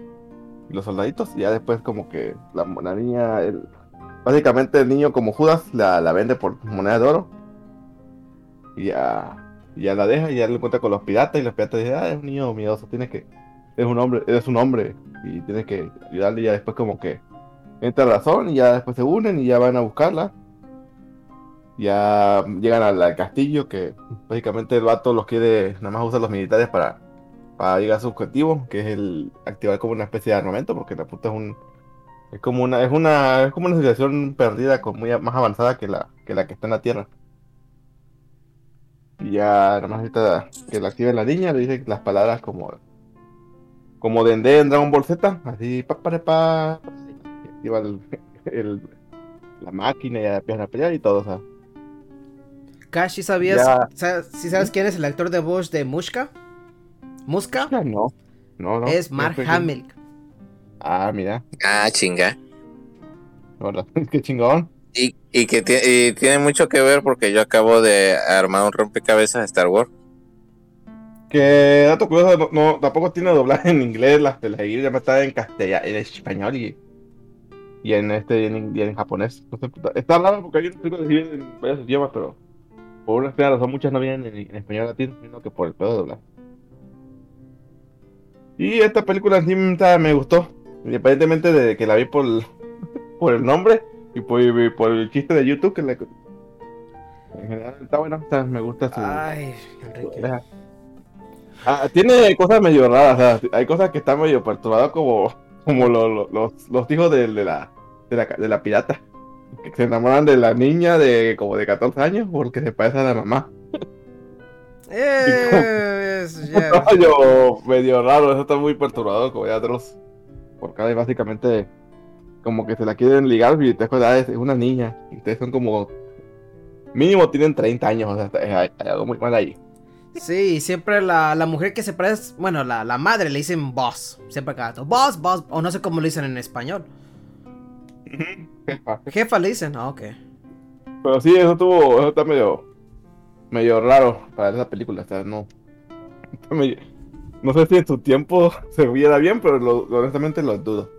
y los soldaditos, y ya después como que la, la niña, el, básicamente el niño como Judas la, la vende por monedas de oro, y ya, y ya la deja y ya lo encuentra con los piratas y los piratas dicen, ah, es un niño miedoso, tienes que, es un hombre, eres un hombre y tienes que ayudarle y ya después como que entra razón y ya después se unen y ya van a buscarla. Ya llegan al, castillo que básicamente el vato los quiere, nada más usa los militares para, para llegar a su objetivo, que es el activar como una especie de armamento, porque la puta es un es como una, es una, es como una civilización perdida con muy más avanzada que la, que la que está en la Tierra. Y ya nada más ahorita que la active la niña, le dice las palabras como como Dende en Dragon Ball Z, así pa pa pa, iba el, la máquina y empiezan a pelear y todo, o sea. Cash, ¿sí sabías? Ya. sa- ¿Sí sabes quién es el actor de voz de Mushka? ¿Muska? No. No, no. es no Mark quién- Hamill. Ah, mira. Ah, chinga. Hola. Qué chingón. Y, y que y tiene mucho que ver porque yo acabo de armar un rompecabezas de Star Wars. Que dato curioso, no, no- tampoco tiene doblaje en inglés, las de la ya está en castellano, en español y, y en este y en, y en japonés. No sé, está raro porque hay que vienen en varios idiomas, pero por una extraña razón muchas no vienen en, en español latino, sino que por el pedo de doblaje. Y esta película sí me- gustó, independientemente de que la vi por el, por el nombre y por, y por el chiste de YouTube que le, en general está buena, o sea, me gusta su... Ay, Enrique. Ah, tiene cosas medio raras, o sea, hay cosas que están medio perturbadas como, como lo- lo- los, los hijos de, de la, de, la, de la pirata. Que se enamoran de la niña de como de 14 años porque se parece a la mamá. Eh, es-. Medio, medio raro, eso está muy perturbador, como ya otros. Porque ahora básicamente como que se la quieren ligar y te ah, es una niña. Y ustedes son como... Mínimo tienen 30 años, o sea, hay, hay algo muy mal ahí. Sí, siempre la, la mujer que se parece, bueno, la, la madre le dicen boss, siempre cada boss, boss, o no sé cómo lo dicen en español. Jefa le dicen, ah, ok. Pero sí, eso tuvo, eso está medio, medio raro para esa película, o sea, no. medio- no sé si en su tiempo se viera bien, pero lo- honestamente lo dudo.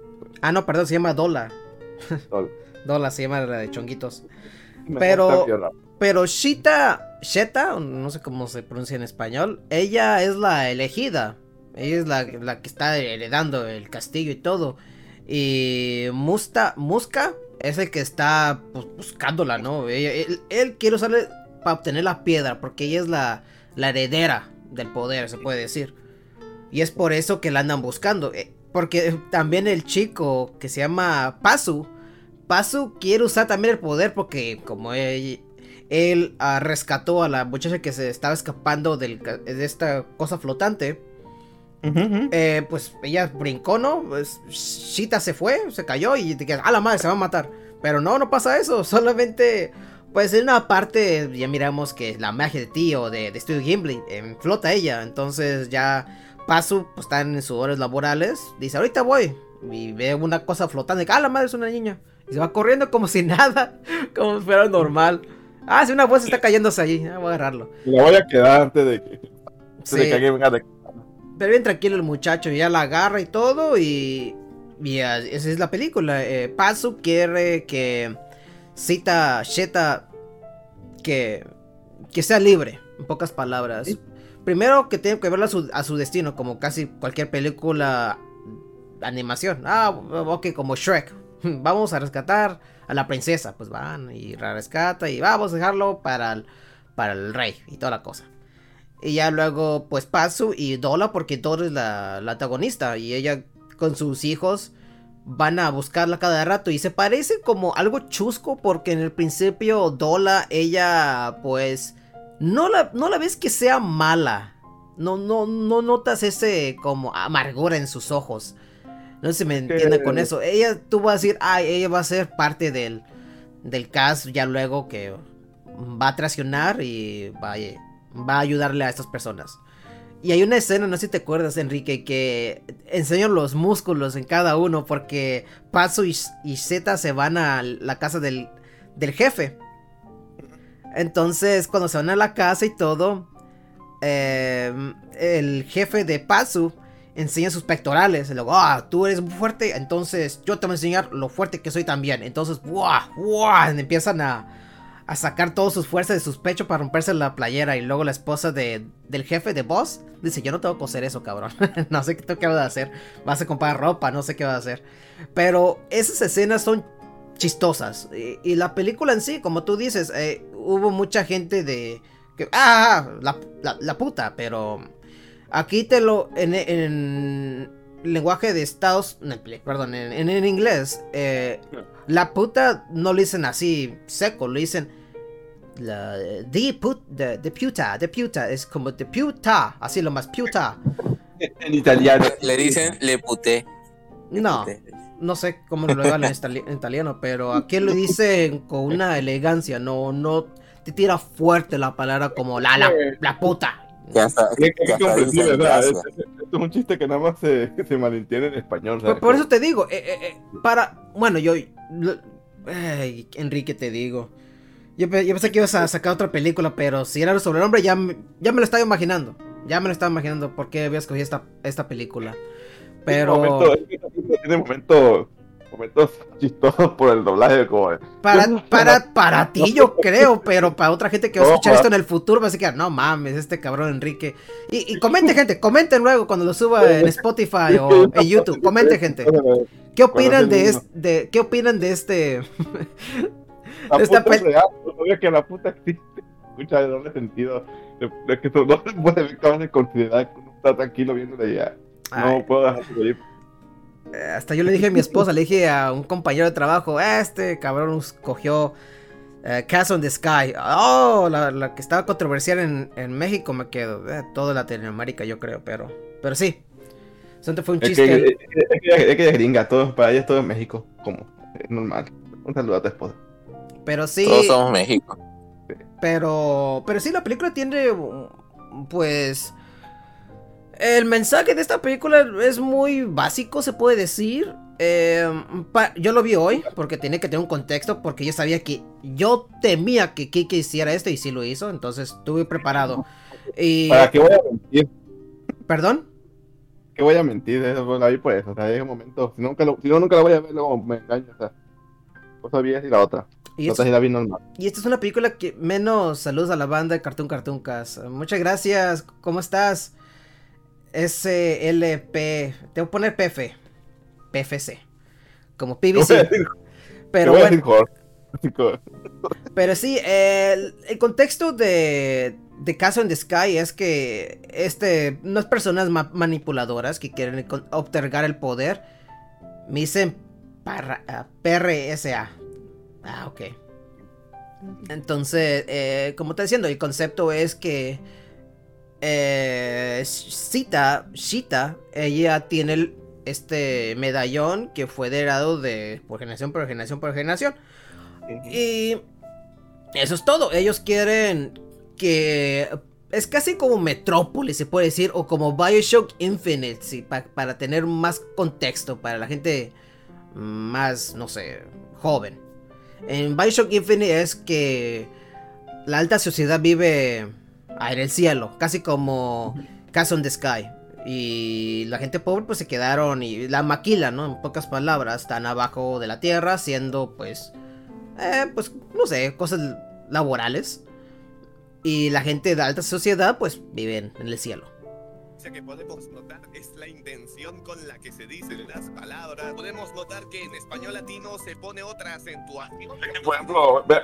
Ah, no, perdón, se llama Dola. Dola se llama la de chonguitos. me- Pero-. Pero Shita, Sheta, no sé cómo se pronuncia en español, ella es la elegida. Ella es la, la que está heredando el castillo y todo. Y Musta, Muska es el que está pues, buscándola, ¿no? Él, quiere usarle para obtener la piedra, porque ella es la, heredera del poder, se puede decir. Y es por eso que la andan buscando. eh, Porque también el chico que se llama Pasu, Pasu quiere usar también el poder porque como él, ah, rescató a la muchacha que se estaba escapando de esta cosa flotante, Eh, pues ella brincó, ¿no? Pues Shita se fue, se cayó y te quedas, a la madre, se va a matar. Pero no, no pasa eso, solamente, pues en una parte ya miramos que la magia de tío de, de Studio Gimli, eh, flota ella, entonces ya Pasu, pues están en sus horas laborales, dice, ahorita voy, y ve una cosa flotando, y ah, la madre es una niña, y se va corriendo como si nada, como si fuera normal. Ah, si una voz está cayéndose allí, ah, voy a agarrarlo. Y la voy a quedar antes de que, antes de que alguien venga de- Pero bien tranquilo el muchacho, ya la agarra y todo y... Y esa es la película. Eh, Pazu quiere que cita Sheta que, que sea libre, en pocas palabras. Sí. Primero que tiene que verla a su, a su destino, como casi cualquier película animación. Ah, ok, como Shrek. Vamos a rescatar a la princesa. Pues van y la rescata y vamos a dejarlo para el, para el rey y toda la cosa. Y ya luego, pues Pazu y Dola, porque Dola es la, la antagonista. Y ella con sus hijos van a buscarla cada rato. Y se parece como algo chusco, porque en el principio Dola, ella, pues, no la, no la ves que sea mala. No, no, no notas ese como amargura en sus ojos. No sé si me entienden con eso. Ella, tú vas a decir, ay, ella va a ser parte del, del cast ya luego que va a traicionar y va, a- va a ayudarle a estas personas. Y hay una escena, no sé si te acuerdas, Enrique, que enseñan los músculos en cada uno porque Paso y, Zeta se van a la casa del, del jefe. Entonces, cuando se van a la casa y todo, eh, el jefe de Pazu enseña sus pectorales. Y luego, ah, tú eres fuerte, entonces yo te voy a enseñar lo fuerte que soy también. Entonces, ¡buah! ¡buah! Empiezan a, a sacar todas sus fuerzas de sus pechos para romperse la playera. Y luego la esposa de, del jefe de Boss dice: Yo no tengo que coser eso, cabrón. no sé qué tengo que vas a hacer. Vas a comprar ropa, no sé qué vas a hacer. Pero esas escenas son chistosas. Y, y la película en sí, como tú dices, eh, hubo mucha gente de. Que, ah, la, la, la puta, pero. Aquí te lo. En, en lenguaje de Estados. Perdón, en, en, en inglés. eh, la puta no lo dicen así seco, lo dicen. La, the, put, puta, the puta, es como the puta, así lo más puta. En italiano. Le dicen le puté. le No, puté. no sé cómo lo digan en, itali- en italiano, pero aquí lo dicen con una elegancia, no, no te tira fuerte la palabra como la, la, la puta. Ya está. Ya está es, gracias. es- es un chiste que nada más se, se malentiende en español. Por, por eso te digo, eh, eh, eh, para, bueno, yo, Enrique, te digo. Yo, yo pensé que ibas a sacar otra película, pero si era sobre el hombre, ya, me- ya me lo estaba imaginando. Ya me lo estaba imaginando por qué había escogido esta, esta película. Pero... Momento, tiene momentos, momentos chistosos por el doblaje, como Para, para, para ti yo creo, pero para otra gente que va a escuchar esto en el futuro va a decir, no mames, este cabrón Enrique. Y, y comente gente, comenten luego cuando lo suba en Spotify o en YouTube, comente gente. ¿Qué opinan de, Cuando es- de qué opinan de este La Esta puta es pel- real, sabía que la puta existe. Escucha de doble sentido. De, de que no se puede de considerar que uno está tranquilo viéndole ya. Ay, No puedo dejar de reír. eh, hasta yo le dije a mi esposa, le dije a un compañero de trabajo, este cabrón cogió eh, Castle in the Sky. Oh, la, la que estaba controversial en, en México me quedo. Eh, todo Latinoamérica yo creo, pero pero sí. Eso fue un Es chiste. que, es, que, es que- es que es gringa, todo, para ella es todo en México, como es normal. Un saludo a tu esposa. Pero sí, Todos somos México. pero pero sí la película tiene pues el mensaje de esta película es muy básico, se puede decir. Eh, pa- yo lo vi hoy porque tenía que tener un contexto porque yo sabía que yo temía que Kiki hiciera esto y sí lo hizo, entonces estuve preparado. Y ¿Para qué voy a mentir? perdón, ¿Qué voy a mentir? Eso, la vi por eso. O sea, es un momento. Si, nunca lo, si no, nunca la voy a ver, luego me engaño. O sea, cosa bien y la otra. Y, esto, esta es una película que menos saludos a la banda de Cartoon Cartoon Cast. Muchas gracias, ¿cómo estás? SLP, te voy a poner PF, PFC, como PVC. decir, Pero bueno, pero sí, el, el contexto de, de Caso en the Sky es que este, unas personas ma- manipuladoras que quieren obtener el poder, me dicen parra- ah, PRSA. Ah, ok. Entonces, eh, como te diciendo, el concepto es que eh, Sita, Shita, ella tiene el- este medallón que fue heredado de por generación por generación por generación. Y eso es todo. Ellos quieren que es casi como Metrópolis, se puede decir, o como Bioshock Infinite, sí, pa- para tener más contexto para la gente más, no sé, joven. En Bioshock Infinite es que la alta sociedad vive ah, en el cielo, casi como Castle in the Sky. Y la gente pobre pues se quedaron y la maquila, ¿no? En pocas palabras, están abajo de la tierra haciendo pues, eh, pues, no sé, cosas laborales. Y la gente de alta sociedad pues viven en el cielo. Que podemos notar es la intención con la que se dicen las palabras. Podemos notar que en español latino se pone otra acentuación. Por ejemplo, ve-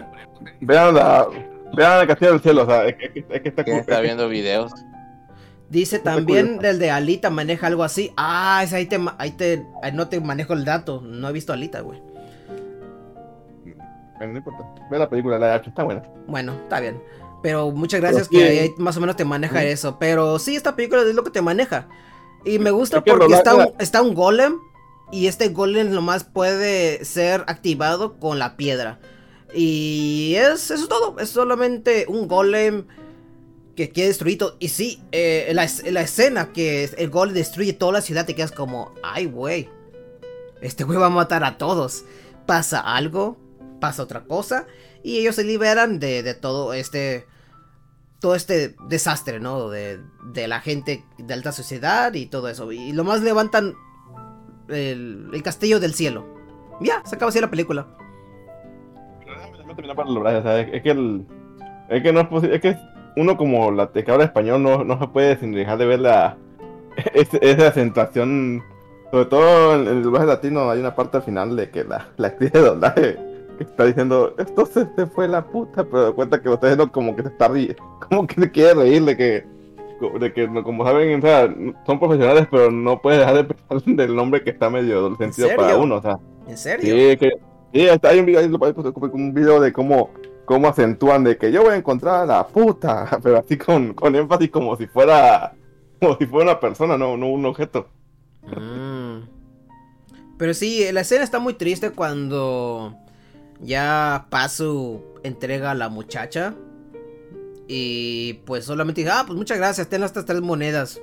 Vean la. Vean el castillo del cielo, o sea, es que, es que está, ¿Quién está viendo videos? Dice también curioso. el de Alita maneja algo así. Ah, ese ahí te, ahí te, ahí no te manejo el dato. No he visto Alita, güey. Bueno, no importa. Ve la película, la de H está buena. Bueno, está bien. Pero muchas gracias Pero sí. que ahí más o menos te maneja eso. Pero sí, esta película es lo que te maneja. Y me gusta porque está un, maneja- está un golem. Y este golem nomás puede ser activado con la piedra. Y es, eso es todo. Es solamente un golem que quiere destruir todo. Y sí, eh, la, la escena que el golem destruye toda la ciudad, te quedas como, ay, güey. Este güey va a matar a todos. Pasa algo, pasa otra cosa. Y ellos se liberan de, de todo este. Todo este desastre, ¿no? De, de la gente de alta sociedad y todo eso. Y lo más levantan el, castillo del cielo. Ya, se acaba así la película. Para es, que el. Es que no es posible. Es que uno como la que habla español no, no se puede sin dejar de ver la. es- esa acentuación. Sobre todo en el doblaje latino hay una parte al final de que la, la actriz de doblaje que está diciendo esto se, fue la puta, pero da cuenta que lo está diciendo como que se está riendo, como que se quiere reír de que, de que como saben, o sea, son profesionales, pero no puedes dejar de pensar del nombre que está medio doble sentido para uno, o sea. ¿En serio? Sí, que, sí, está- hay un video, lo- un video de cómo, cómo acentúan de que yo voy a encontrar a la puta, pero así con, con énfasis como si fuera como si fuera una persona, no, no un objeto. Mm. Pero sí, la escena está muy triste cuando ya Pazu entrega a la muchacha. Y pues solamente dice, ah, pues muchas gracias, ten estas tres monedas.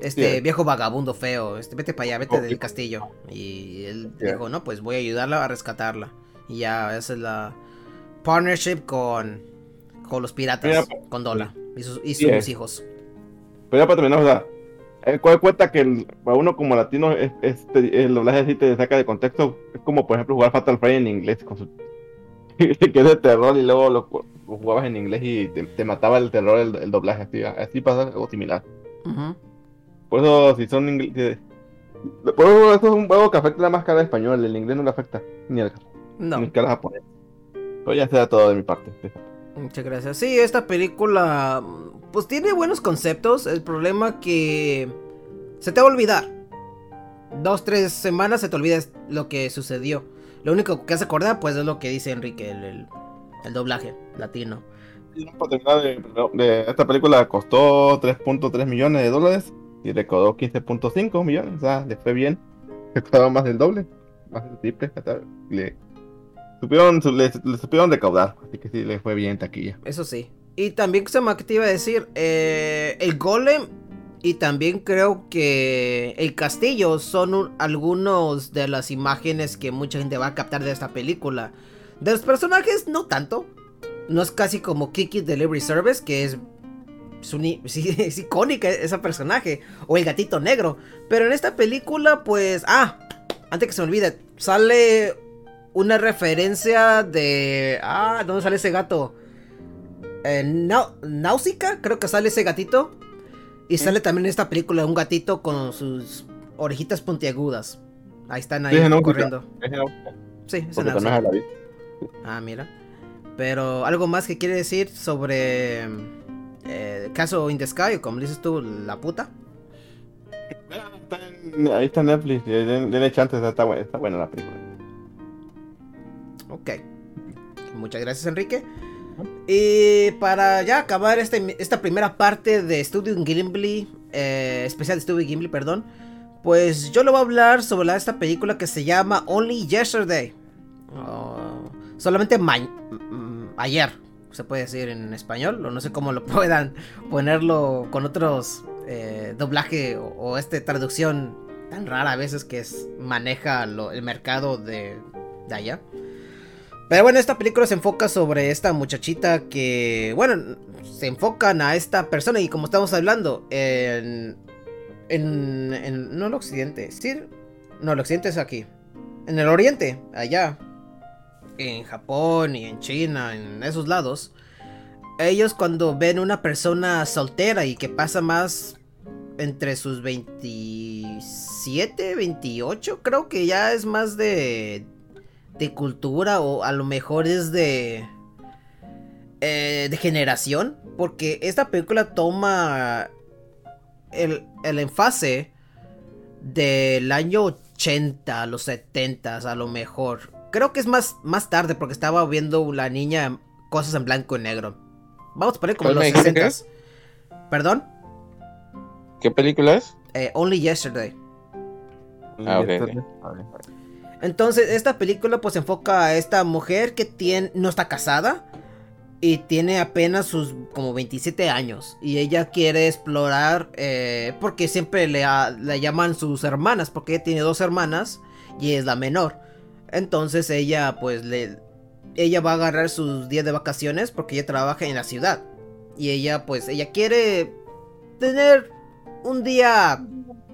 Este viejo vagabundo feo, este, vete para allá, vete del castillo. Y él dijo, no, pues voy a ayudarla a rescatarla. Y ya, esa es la partnership con, con los piratas, Mira, con Dola y sus, y hijos. Pero ya para terminar, o sea, eh, cuál cuenta que el- para uno como latino este, el doblaje sí te saca de contexto. Es como, por ejemplo, jugar Fatal Frame en inglés con su... que es de terror y luego lo, lo jugabas en inglés y te, te mataba el terror el, el doblaje. Así, así pasa algo similar. Por eso, si son inglés... Por eso, esto es un juego que afecta la máscara de español. El inglés no le afecta. Ni al No. ni al japonés. Pero ya será todo de mi parte. Muchas gracias. Sí, esta película pues tiene buenos conceptos. El problema que se te va a olvidar. Dos, tres semanas se te olvida lo que sucedió. Lo único que hace acordar pues es lo que dice Enrique, el, el- doblaje latino. De, esta película costó 3.3 millones de dólares y recaudó 15.5 millones. O sea, le fue bien. Recaudó más del doble, más del triple. Le supieron, su- le, le supieron recaudar, así que sí le fue bien en taquilla. Eso sí. Y también se me que te iba a decir, eh, el golem y también creo que el castillo son un- algunos de las imágenes que mucha gente va a captar de esta película. De los personajes, no tanto. No es casi como Kiki Delivery Service, que es, es, un sí, es icónica esa personaje. O el gatito negro. Pero en esta película, pues... Ah, antes que se me olvide, sale una referencia de... Ah, ¿dónde sale ese gato? Eh, Nau- Náusica, creo que sale ese gatito. Y sale también en esta película un gatito con sus orejitas puntiagudas. Ahí están ahí Sí, es corriendo. Sí, es Náusica. es. Ah, mira. Pero algo más que quiere decir sobre eh, caso In the Sky, o como dices tú, la puta. En- Ahí está Netflix, den- denle chance, está, está buena, está buena la película. Ok. Muchas gracias, Enrique. Y para ya acabar este- esta primera parte de Studio Gimli, eh, especial de Studio Gimli, perdón, pues yo le voy a hablar sobre la- esta película que se llama Only Yesterday. Oh, solamente mm, ayer, se puede decir en español, o no sé cómo lo puedan ponerlo con otros eh, doblaje o, o esta traducción tan rara a veces que es, maneja lo- el mercado de, de allá. Pero bueno, esta película se enfoca sobre esta muchachita que, bueno, se enfocan a esta persona y como estamos hablando, en, en, en- no el occidente, sí, no, el occidente es aquí, en el oriente, allá, en Japón y en China, en esos lados, ellos cuando ven una persona soltera y que pasa más entre sus 27, 28, creo que ya es más de de cultura o a lo mejor es de eh, de generación porque esta película toma el, el enfase del año 80 los 70 a lo mejor. Creo que es más más tarde porque estaba viendo la niña cosas en blanco y negro. Vamos a poner como ¿Cuál los me dijiste que 60 perdón ¿Qué película es? Eh, Only Yesterday. Ah, ok, Y Entonces, esta película pues enfoca a esta mujer que tiene, no está casada y tiene apenas sus como 27 años. Y ella quiere explorar, eh, porque siempre le llaman sus hermanas, porque ella tiene dos hermanas y es la menor. Entonces ella pues le... Ella va a agarrar sus días de vacaciones porque ella trabaja en la ciudad. Y ella pues, ella quiere tener un día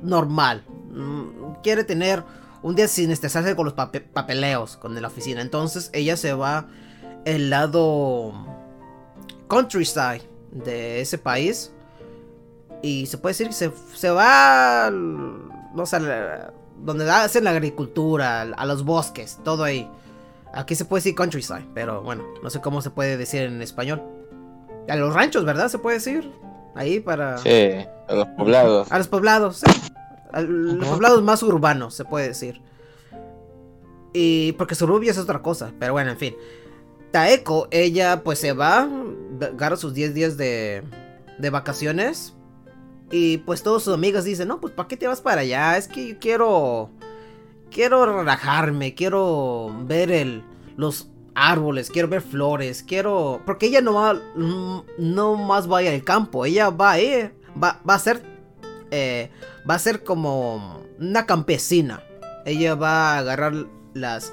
normal. Mm, Quiere tener un día sin estresarse con los pape- papeleos con la oficina. Entonces ella se va el lado countryside de ese país. Y se puede decir que se, se va, no sé, donde hacen la agricultura, a los bosques, todo ahí. Aquí se puede decir countryside, pero bueno, no sé cómo se puede decir en español. A los ranchos, ¿verdad? Se puede decir. Ahí para... Sí, a los poblados. A los poblados, sí. Los poblados más urbanos, se puede decir. Y porque suburbia es otra cosa, pero bueno, en fin. Taeko, ella pues se va, agarra sus 10 días de, de vacaciones. Y pues todos sus amigas dicen, no, pues ¿para qué te vas para allá? Es que yo quiero... quiero relajarme, quiero ver el, los árboles, quiero ver flores, quiero... Porque ella no va, mm, no más va a ir al campo, ella va a ir, va, va a ser, eh, va a ser como una campesina. Ella va a agarrar las,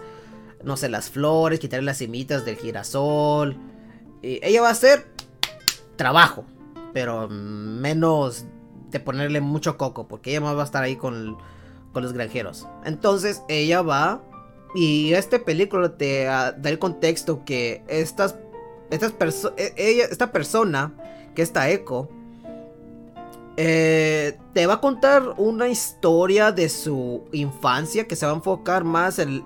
no sé, las flores, quitar las semitas del girasol. Y ella va a hacer trabajo, pero menos de ponerle mucho coco, porque ella más va a estar ahí con, con los granjeros. Entonces ella va y este película te ah, da el contexto que estas, estas perso- e- ella, esta persona, que está Echo, eh, te va a contar una historia de su infancia que se va a enfocar más en,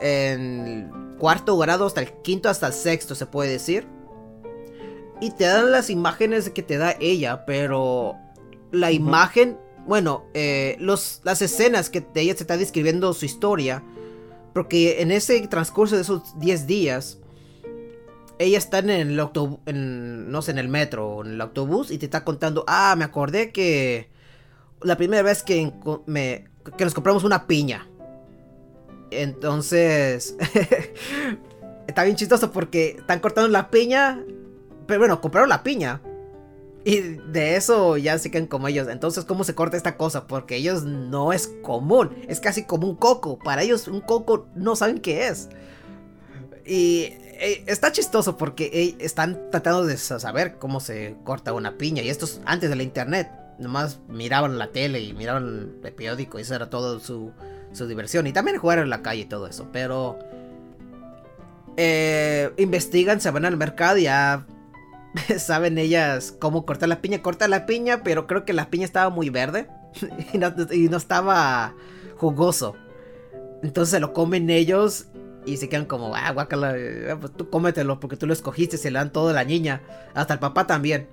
en cuarto grado hasta el quinto hasta el sexto, se puede decir. Y te dan las imágenes que te da ella, pero la imagen, bueno, eh, los, las escenas que ella se está describiendo su historia, porque en ese transcurso de esos 10 días, ella está en el autobús, no sé, en el metro o en el autobús y te está contando, ah, me acordé que la primera vez que, me, que nos compramos una piña. Entonces, está bien chistoso porque están cortando la piña, pero bueno, compraron la piña. Y de eso ya se quedan como ellos. Entonces, ¿cómo se corta esta cosa? Porque ellos no es común. Es casi como un coco. Para ellos un coco no saben qué es. Y está chistoso porque están tratando de sa- saber cómo se corta una piña. Y esto es antes de la internet. Nomás miraban la tele y miraban el periódico. Y eso era todo su, su diversión. Y también jugar en la calle y todo eso. Pero... eh, investigan, se van al mercado y ya saben ellas cómo cortar la piña. Corta la piña, pero creo que la piña estaba muy verde y no, y no estaba jugoso. Entonces lo comen ellos y se quedan como, ah, guácala, eh, pues tú cómetelo porque tú lo escogiste, se le dan todo a la niña, hasta el papá también.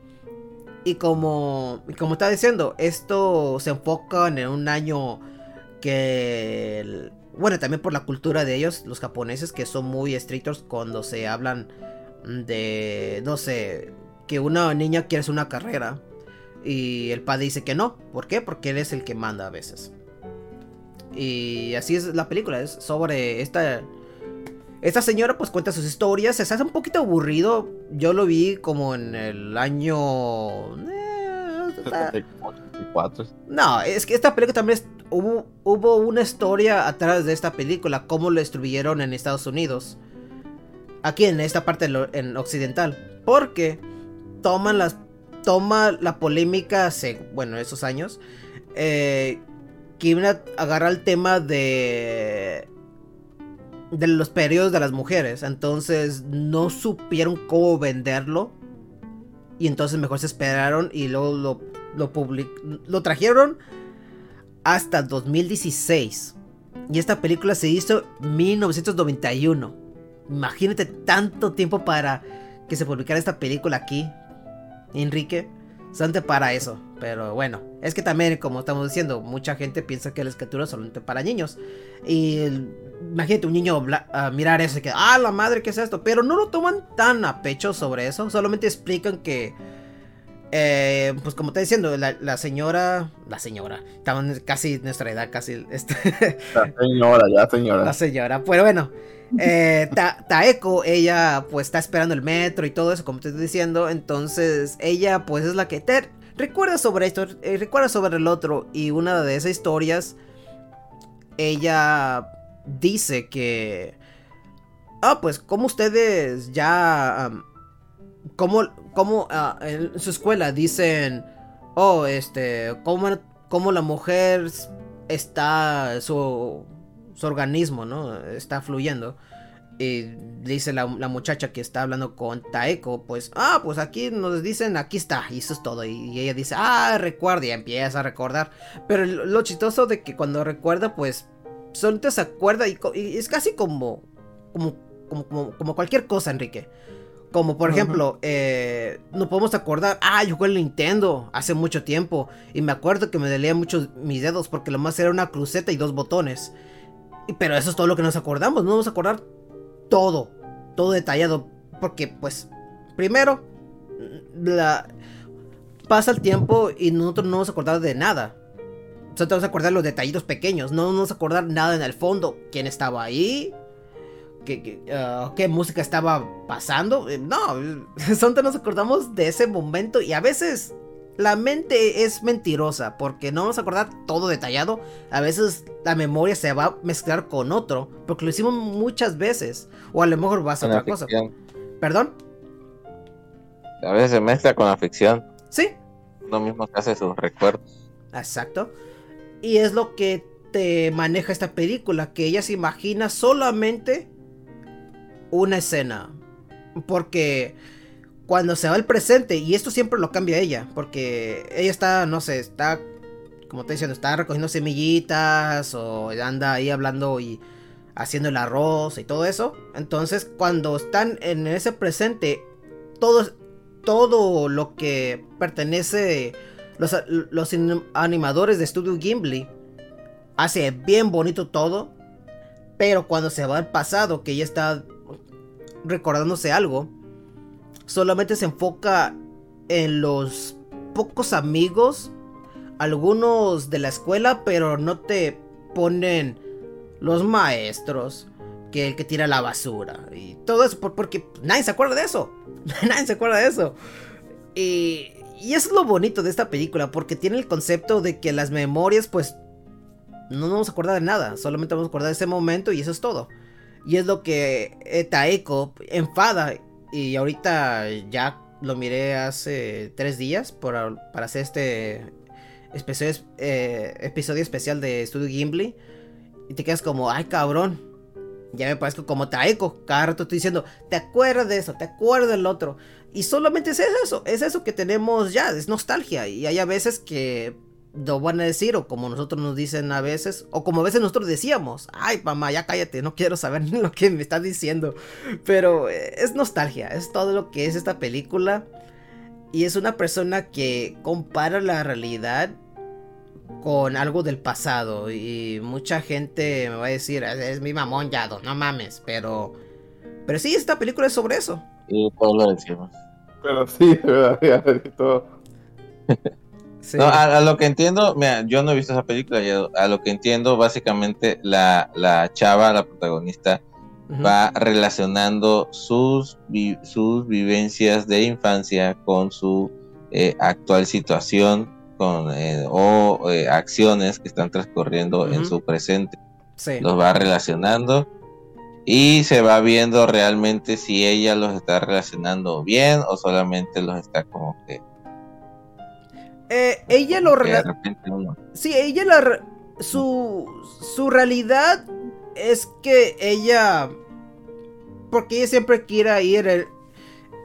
Y como, como estaba diciendo, esto se enfoca en un año que, bueno, también por la cultura de ellos, los japoneses, que son muy estrictos cuando se hablan de, no sé, que una niña quiere hacer una carrera y el padre dice que no. ¿Por qué? Porque él es el que manda a veces. Y así es la película, es sobre esta... Esta señora pues cuenta sus historias, se hace un poquito aburrido. Yo lo vi como en el año... eh, está- 74. no, es que esta película también es- hubo, hubo una historia atrás de esta película, cómo lo distribuyeron en Estados Unidos. Aquí en esta parte lo- en occidental. Porque toman las. Toma la polémica hace, bueno, esos años. eh, que iban a agarrar el tema de. De los periodos de las mujeres. Entonces no supieron cómo venderlo. Y entonces mejor se esperaron y luego lo, lo, public- lo trajeron hasta 2016. Y esta película se hizo en 1991. Imagínate tanto tiempo para que se publicara esta película aquí, Enrique. Para eso. Pero bueno, es que también, como estamos diciendo, mucha gente piensa que la escritura es solamente para niños. Y imagínate un niño mirar eso y que, ah, la madre, ¿qué es esto? Pero no lo toman tan a pecho sobre eso. Solamente explican que, eh, pues como está diciendo, la, la señora, la señora, estaban casi nuestra edad, casi, este, Ya, señora, ya, señora. la señora. Pero bueno, eh, Ta- Taeko, ella pues está esperando el metro y todo eso, como te estoy diciendo. Entonces, ella pues es la que te recuerda sobre esto, eh, recuerda sobre el otro. Y una de esas historias, ella dice que... Ah, pues como ustedes ya... como, como ah, en su escuela dicen... Oh, este... Como, como la mujer está... Su, su organismo, ¿no? Está fluyendo. Y dice la, la muchacha que está hablando con Taeko, pues, ah, pues aquí nos dicen, aquí está, y eso es todo. Y, y ella dice, ah, recuerda, y empieza a recordar. Pero lo, chistoso de que cuando recuerda, pues, solamente se acuerda y, es casi como, como, como, cualquier cosa, Enrique. Como por ejemplo, eh, nos podemos acordar, ah, yo jugué el Nintendo hace mucho tiempo y me acuerdo que me dolía mucho mis dedos porque lo más era una cruceta y dos botones. Pero eso es todo lo que nos acordamos, no vamos a acordar todo, todo detallado, porque pues, primero, la, pasa el tiempo y nosotros no nos acordamos de nada. Solo te vas a acordar los detallitos pequeños. No nos vamos a acordar nada en el fondo. ¿Quién estaba ahí? ¿Qué, qué, ah, qué música estaba pasando? Eh, no, solo nos acordamos de ese momento. Y a veces la mente es mentirosa. Porque no vamos a acordar todo detallado. A veces la memoria se va a mezclar con otro. Porque lo hicimos muchas veces. O a lo mejor vas a la otra cosa. ¿Perdón? A veces se mezcla con la ficción. Sí, Uno mismo se hace sus recuerdos. Exacto. Y es lo que te maneja esta película, que ella se imagina solamente una escena. Porque cuando se va al presente, y esto siempre lo cambia ella, porque ella está, no sé, está, como te diciendo, está recogiendo semillitas o anda ahí hablando y haciendo el arroz y todo eso. Entonces, cuando están en ese presente, todo, todo lo que pertenece los, los animadores de Studio Gimli hace bien bonito todo, pero cuando se va al pasado, que ella está recordándose algo, solamente se enfoca en los pocos amigos, algunos de la escuela, pero no te ponen los maestros, que el que tira la basura y todo eso, por- porque nadie se acuerda de eso, nadie se acuerda de eso. Y, y eso es lo bonito de esta película, porque tiene el concepto de que las memorias, pues, no nos vamos a acordar de nada, solamente vamos a acordar de ese momento y eso es todo. Y es lo que eh, Taeko enfada, y ahorita ya lo miré hace tres días para hacer este eh, episodio especial de Studio Gimli, y te quedas como, ay cabrón, ya me parezco como Taeko. Cada rato estoy diciendo, ¿te acuerdas de eso? ¿Te acuerdas del otro? Y solamente es eso, es eso que tenemos ya, es nostalgia. Y hay a veces que lo van a decir, o como nosotros nos dicen a veces, o como a veces nosotros decíamos, ay mamá, ya cállate, no quiero saber ni lo que me estás diciendo. Pero eh, es nostalgia, es todo lo que es esta película. Y es una persona que compara la realidad con algo del pasado. Y mucha gente me va a decir, es, es mi mamón Yado, no mames. Pero, pero sí, esta película es sobre eso. Y todos lo decimos. Pero sí, de verdad, y todo. Sí. No, a, a lo que entiendo, mira, yo no he visto esa película, a lo que entiendo, básicamente la, la chava, la protagonista, va relacionando sus, vi- sus vivencias de infancia con su eh, actual situación con, eh, o eh, acciones que están transcurriendo en su presente. Sí. Los va relacionando y se va viendo realmente si ella los está relacionando bien o solamente los está como que, Eh, ella lo de repente uno. Sí, ella la su su realidad es que ella porque ella siempre quiere ir en,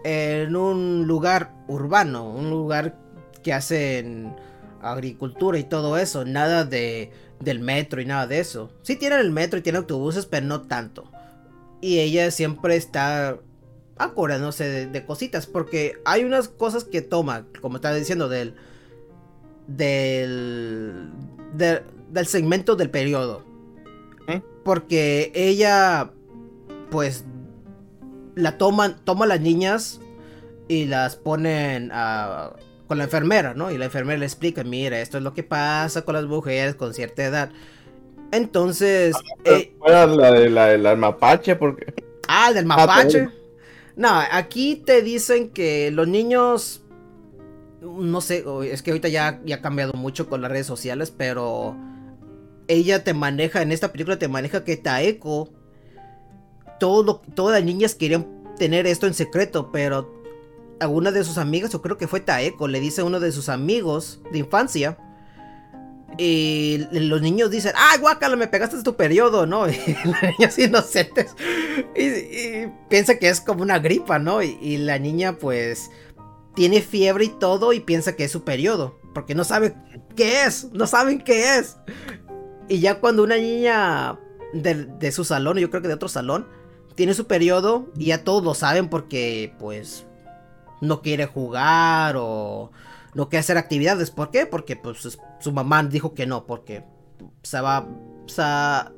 en un lugar urbano, un lugar que hacen agricultura y todo eso, nada de del metro y nada de eso. Sí tienen el metro y tienen autobuses, pero no tanto. Y ella siempre está acordándose de, de cositas porque hay unas cosas que toma, como estaba diciendo del del de- del segmento del periodo. ¿Eh? Porque ella pues la toman toma a las niñas y las ponen a- con la enfermera, ¿no? Y la enfermera le explica, mira, esto es lo que pasa con las mujeres con cierta edad. Entonces, eh, Fuera la de la del mapache, porque. Ah, el del Ah, mapache. No, aquí te dicen que los niños. No sé, es que ahorita ya, ya ha cambiado mucho con las redes sociales, pero. Ella te maneja, en esta película te maneja que Taeko. Todo todas las niñas querían tener esto en secreto, pero. Alguna de sus amigas, o creo que fue Taeko, le dice a uno de sus amigos de infancia. Y los niños dicen, ¡ay, guácala, me pegaste en tu periodo! ¿No? Y las niñas inocentes. Y, y piensa que es como una gripa, ¿no? Y la niña pues tiene fiebre y todo y piensa que es su periodo, porque no sabe qué es, no saben qué es. Y ya cuando una niña de, de su salón, yo creo que de otro salón, tiene su periodo y ya todos lo saben porque pues no quiere jugar o no quiere hacer actividades. ¿Por qué? Porque pues es- su mamá dijo que no, porque se va... Se va-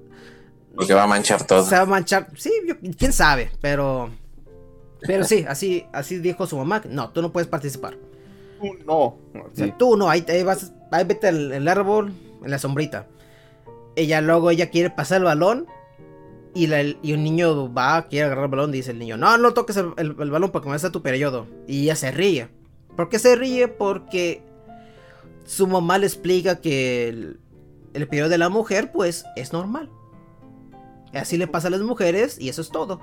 Porque va a manchar todo. se va a manchar. Sí, yo- quién sabe, pero. Pero sí, así, así dijo su mamá. No, tú no puedes participar. No. O sea, tú no, ahí, ahí vas, ahí vete al el árbol, en la sombrita. Ella luego ella quiere pasar el balón y, la- y un niño va, quiere agarrar el balón, dice el niño, no, no toques el, el- el balón porque me está tu periodo. Y ella se ríe. ¿Por qué se ríe? Porque su mamá le explica que el, el periodo de la mujer pues es normal. Así le pasa a las mujeres y eso es todo.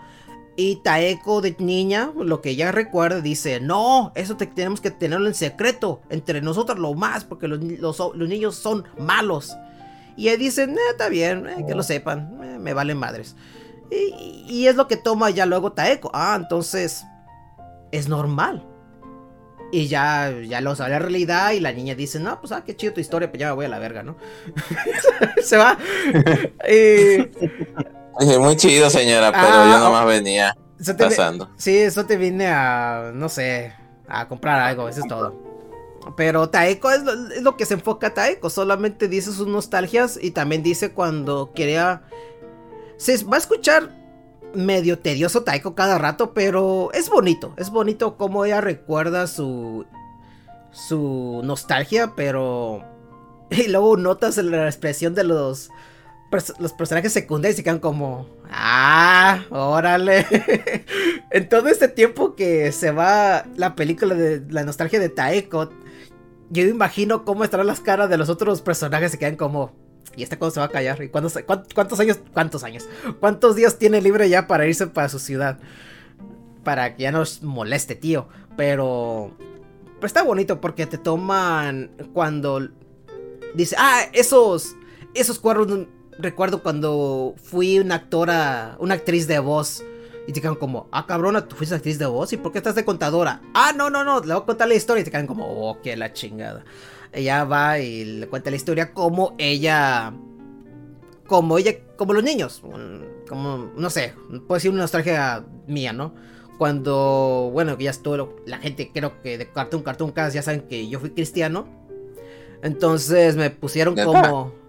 Y Taeko de niña, lo que ella recuerda, dice, no, eso te- tenemos que tenerlo en secreto, entre nosotros lo más, porque los, ni- los- los niños son malos. Y ella dice, "Eh, está bien, eh, que lo sepan, eh, me valen madres. Y, y es lo que toma ya luego Taeko. Ah, entonces es normal. Y ya, ya lo sabe la realidad y la niña dice, no, pues ah, qué chido tu historia, pues ya me voy a la verga, ¿no? Se va. Y Dije, muy chido, señora, pero Ah, yo nomás venía te- pasando. Sí, eso te vine a, no sé, a comprar algo, eso es todo. Pero Taeko es lo, es lo que se enfoca Taeko, solamente dice sus nostalgias y también dice cuando quería... Se va a escuchar medio tedioso Taeko cada rato, pero es bonito, es bonito como ella recuerda su... su nostalgia, pero... Y luego notas la expresión de los... los personajes secundarios y quedan como... Ah, órale. en todo este tiempo que se va la película de la nostalgia de Taeko, yo imagino cómo estarán las caras de los otros personajes. Se quedan como. ¿Y esta cuándo se va a callar? ¿Y se- cuántos años? ¿Cuántos años? ¿Cuántos días tiene libre ya para irse para su ciudad? Para que ya no os moleste, tío. Pero. Pero está bonito porque te toman cuando. Dice, ah, esos. Esos cuadros. Recuerdo cuando fui una actora. Una actriz de voz. Y te quedan como, ah, cabrona, tú fuiste actriz de voz. ¿Y por qué estás de contadora? Ah, no, no, no, le voy a contar la historia. Y te quedan como, oh, qué la chingada. Ella va y le cuenta la historia como ella. Como ella, como los niños. Como, no sé, puede ser una nostalgia mía, ¿no? Cuando, bueno, que ya estuvo la gente, creo que de Cartoon Cartoon Cast ya saben que yo fui cristiano. Entonces me pusieron como.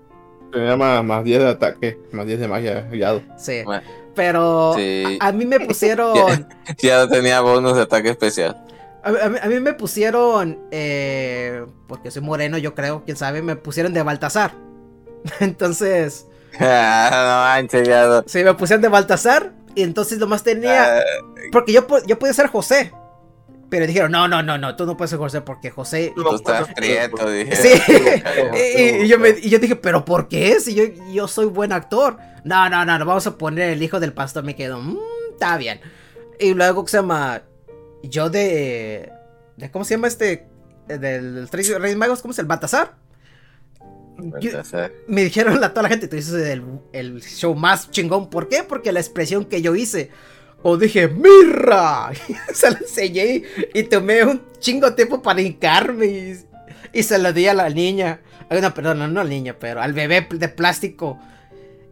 Tenía más, más 10 de ataque, más 10 de magia guiado. Sí. Bueno, Pero Sí. a, a mí me pusieron. Ya no tenía bonus de ataque especial. A, a mí, a mí me pusieron. eh, porque soy moreno, yo creo, quién sabe. Me pusieron de Baltasar. Entonces. Ah, no manches, ya no. Sí, me pusieron de Baltasar. Y entonces nomás tenía. Ah, Porque yo, yo podía ser José. Pero dijeron, no, no, no, no, tú no puedes ser José porque José. tú estás prieto, dije. Sí. y, y yo me- y yo dije, ¿pero por qué? Si yo, yo soy buen actor. No, no, no, no, vamos a poner el hijo del pastor. Me quedo, "Mm, está bien. Y luego, ¿qué se llama? Yo de. de ¿Cómo se llama este? Del Tres Reyes Magos, ¿cómo es el Baltasar? Yo- Baltasar. me dijeron a toda la gente, tú dices el, el show más chingón. ¿Por qué? Porque la expresión que yo hice. O dije, ¡Mirra! se la enseñé y tomé un chingo de tiempo para hincarme y, y se lo di a la niña. Ay, No, perdón, no a la niña, pero al bebé de plástico.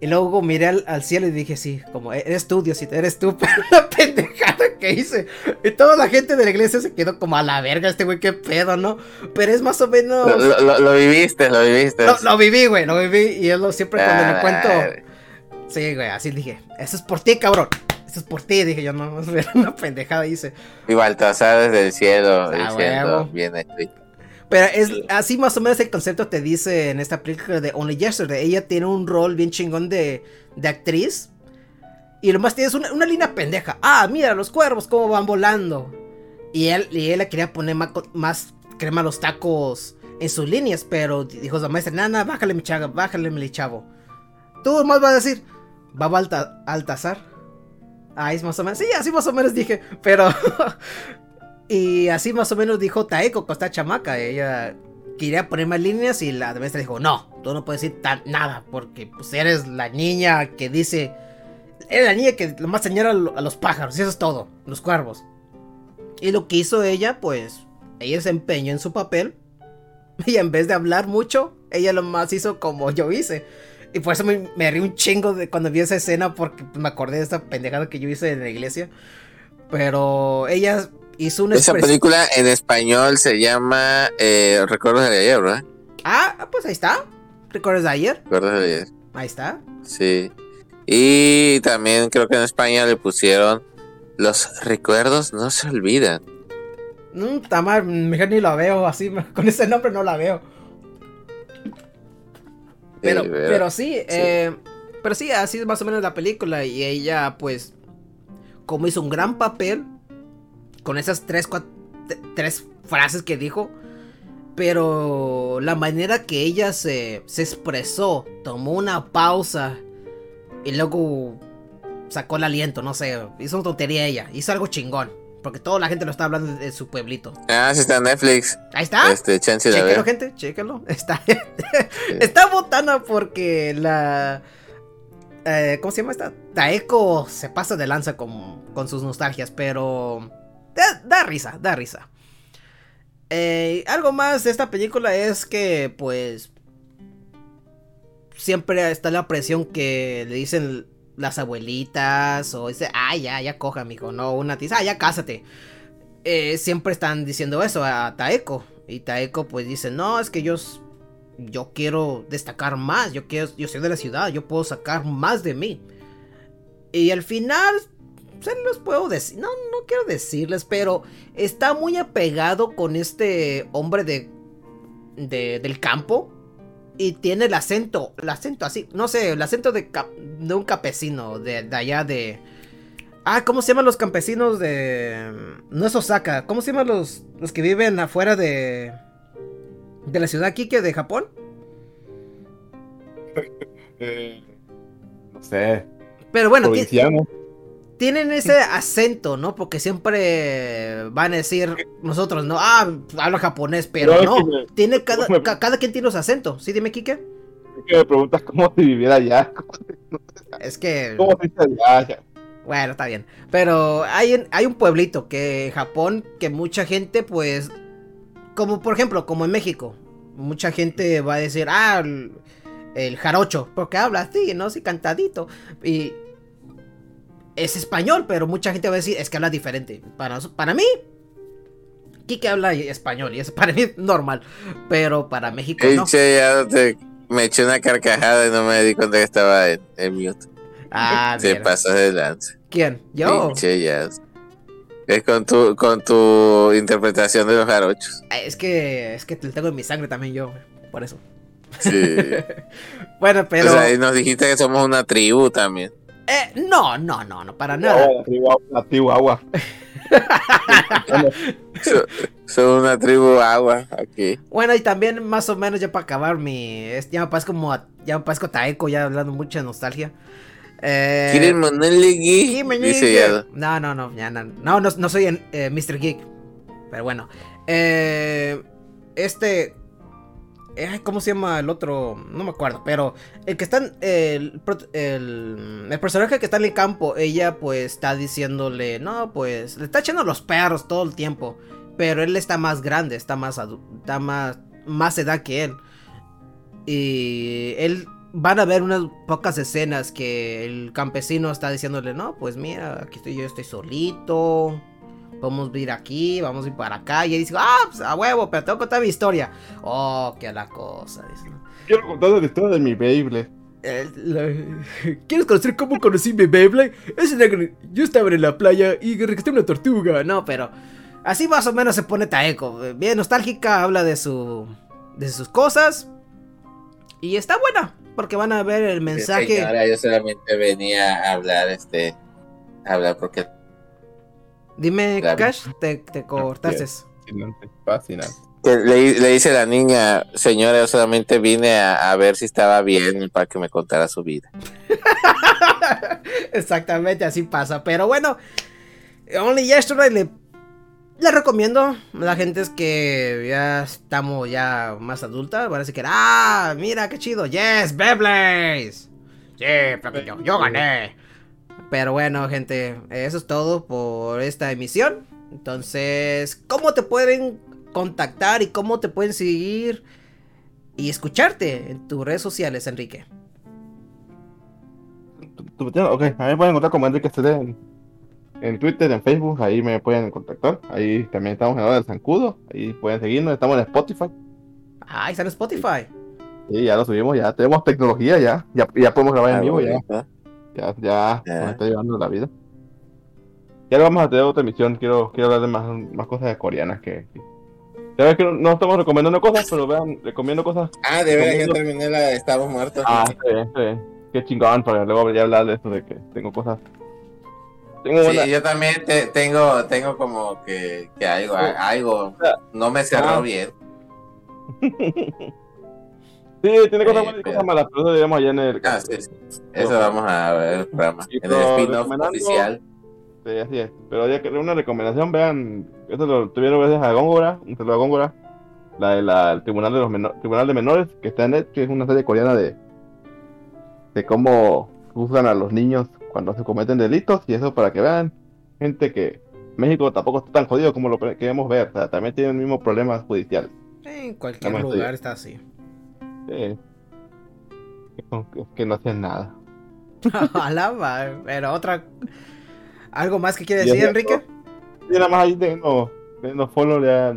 Y luego miré al, al cielo y dije, sí, como eres tú, Diosito, eres tú, pero la pendejada que hice. Y toda la gente de la iglesia se quedó como a la verga, este güey, qué pedo, ¿no? Pero es más o menos... Lo, lo- lo- lo viviste, lo viviste. Lo, lo viví, güey, lo viví y es lo siempre cuando Ah, le cuento. Sí, güey, así dije, eso es por ti, cabrón. Eso es por ti, dije yo, no, era una pendejada hice. Y Baltasar desde el cielo Ah, diciendo, bien hecho. Pero es así más o menos el concepto te dice en esta película de Only Yesterday. Ella tiene un rol bien chingón de, de actriz. Y lo más tienes una, una línea pendeja. Ah, mira los cuervos cómo van volando. Y él, y él le quería poner más, más crema a los tacos en sus líneas. Pero dijo la maestra, nana, bájale mi chavo, bájale mi chavo. Tú más vas a decir, va a Altazar. Ah, es más o menos. Sí, así más o menos dije. Pero. y así más o menos dijo Taeko con esta chamaca. Ella quería poner más líneas y la maestra dijo: No, tú no puedes decir tan, nada. Porque pues eres la niña que dice. Eres la niña que lo más señala a los pájaros. Y eso es todo. Los cuervos. Y lo que hizo ella, pues. Ella se empeñó en su papel. Y en vez de hablar mucho, ella lo más hizo como yo hice. Y por eso me, me rí un chingo de cuando vi esa escena porque pues, me acordé de esta pendejada que yo hice en la iglesia. Pero ella hizo una Esa película en español se llama eh, Recuerdos de ayer, ¿verdad? Ah, pues ahí está. ¿Recuerdas de ayer? Recuerdos de ayer. Ahí está. Sí. Y también creo que en España le pusieron Los recuerdos no se olvidan. Mm, Tamar, mejor ni la veo así. Con ese nombre no la veo. Pero, pero sí, eh, pero sí, así es más o menos la película. Y ella, pues, como hizo un gran papel con esas tres, tres frases que dijo. Pero la manera que ella se, se expresó, tomó una pausa y luego sacó el aliento, no sé, hizo una tontería ella, hizo algo chingón. Porque toda la gente lo está hablando de su pueblito. Ah, sí está en Netflix. Ahí está. Este, chance de Chéquelo, ver. gente, chéquelo. Está, está botana porque la. eh, ¿Cómo se llama esta? Taeko se pasa de lanza con, con sus nostalgias, pero. Da, da risa, da risa. Eh, algo más de esta película es que, pues. Siempre está la presión que le dicen las abuelitas, o dice, ah, ya, ya coja, mijo. No, una tiza, ah, ya cásate eh, siempre están diciendo eso a Taeko. Y Taeko pues dice, no, es que yo, yo quiero destacar más, yo, quiero, yo soy de la ciudad, yo puedo sacar más de mí. Y al final, se los puedo decir, no, no quiero decirles, pero está muy apegado con este hombre de- del campo. Y tiene el acento, el acento así, no sé, el acento de, cap- de un campesino, de, de allá de, Ah, ¿cómo se llaman los campesinos de... No es Osaka, ¿cómo se llaman los, los que viven afuera de... De la ciudad Kike de Japón? Eh, no sé. Pero bueno. Tienen ese acento, ¿no? Porque siempre van a decir nosotros, ¿no? Ah, habla japonés, pero No, me- Tiene cada, me- ca- cada quien tiene su acento. ¿Sí, dime, Kike? Es que me preguntas cómo si viviera allá. Es que... ¿Cómo dice allá? Bueno, está bien. Pero hay, un- hay un pueblito que en Japón que mucha gente, pues, como por ejemplo, como en México, mucha gente va a decir, ah, el, el jarocho, porque habla así, ¿no? Así cantadito. Y es español, pero mucha gente va a decir, es que habla diferente. Para, para mí, Kike habla español y es para mí normal, pero para México no. che, ya te- me eché una carcajada y no me di cuenta que estaba en, en mute. Ah, Se pasó de lance. ¿Quién? Yo. Es con tu, con tu interpretación de los jarochos. Es que, es que te tengo en mi sangre también yo, por eso. Sí. Bueno, pero... O sea, y nos dijiste que somos una tribu también. Eh, no, no, no, no, para nada. No, la tribu, agua. So- Somos una tribu agua aquí. Bueno, y también más o menos ya para acabar mi... ya me parezco como... a- ya me parezco Taeko, ya hablando mucho de nostalgia. Eh... ¿Quieren me Dice. Yado. No, no, no, ya no, no, no, no soy en, eh, Mr. Geek. Pero bueno. Eh, este... ¿Cómo se llama el otro? No me acuerdo, pero el que está el, el, personaje que está en el campo, ella pues está diciéndole, no, pues le está echando los perros todo el tiempo, pero él está más grande, está más está más más edad que él. Y él van a ver unas pocas escenas que el campesino está diciéndole, no, pues mira, aquí estoy yo, estoy solito. Vamos a ir aquí, vamos a ir para acá. Y él dice, ah, pues a huevo, pero tengo que contar mi historia. Oh, qué la cosa. dice, ¿no? Quiero contar la historia de mi Beyblade. La- ¿Quieres conocer cómo conocí mi Beyblade? Es gran- Yo estaba en la playa y rescaté una tortuga. No, pero así más o menos se pone Taeko. Bien nostálgica, habla de su de sus cosas. Y está buena, porque van a ver el mensaje. Señora, yo solamente venía a hablar, este, a hablar porque Dime, Claro. Cash, te, te cortaste. Fascinante, le, le dice la niña, señora, yo solamente vine a, a ver si estaba bien para que me contara su vida. Exactamente, así pasa. Pero bueno, Only Yesterday le, le recomiendo. a La gente es que ya estamos ya más adulta. Parece que, ah, mira qué chido. Yes, Beyblades. Sí, porque yo, yo gané. Pero bueno, gente, eso es todo por esta emisión. Entonces, ¿cómo te pueden contactar y cómo te pueden seguir y escucharte en tus redes sociales, Enrique? Ok, a mí me pueden encontrar como Enrique CD en, en Twitter, en Facebook, ahí me pueden contactar. Ahí también estamos en la hora del zancudo, ahí pueden seguirnos, estamos en Spotify. Ah, está en Spotify. Sí, ya lo subimos, ya tenemos tecnología, ya, ya, ya podemos grabar en vivo, ya, Ah, ya, ya Ya. nos está llevando la vida. Ya lo vamos a tener otra emisión, quiero, quiero hablar de más, más cosas coreanas que, Ya que no, no estamos recomendando cosas, pero vean, recomiendo cosas. Ah, de veras, ya terminé la de Estamos Muertos. Ah, sí, sí. Qué chingón, para luego ya hablar de eso de que tengo cosas. Tengo Sí, una. yo también te- tengo, tengo como que, que algo, algo, no me cerró Ah. bien. Sí, tiene cosas Eh, buenas y cosas malas, pero eso diremos allá en el. Ah, sí, sí. Eso vamos a ver el programa, en el spin-off oficial. Sí, así es. Pero ya que una recomendación, vean, esto lo tuvieron gracias a Góngora, un saludo a Góngora, la de la el Tribunal de los Tribunal de Menores, que está en Netflix, es una serie coreana de de cómo juzgan a los niños cuando se cometen delitos y eso para que vean gente que México tampoco está tan jodido como lo queremos ver, o sea, también tienen el mismo problemas judiciales. En cualquier lugar estoy- está así. Que- que no hacen nada. Alaba, pero otra. ¿Algo más que quiere decir, Enrique? Nada más ahí denos, denos follow, ya,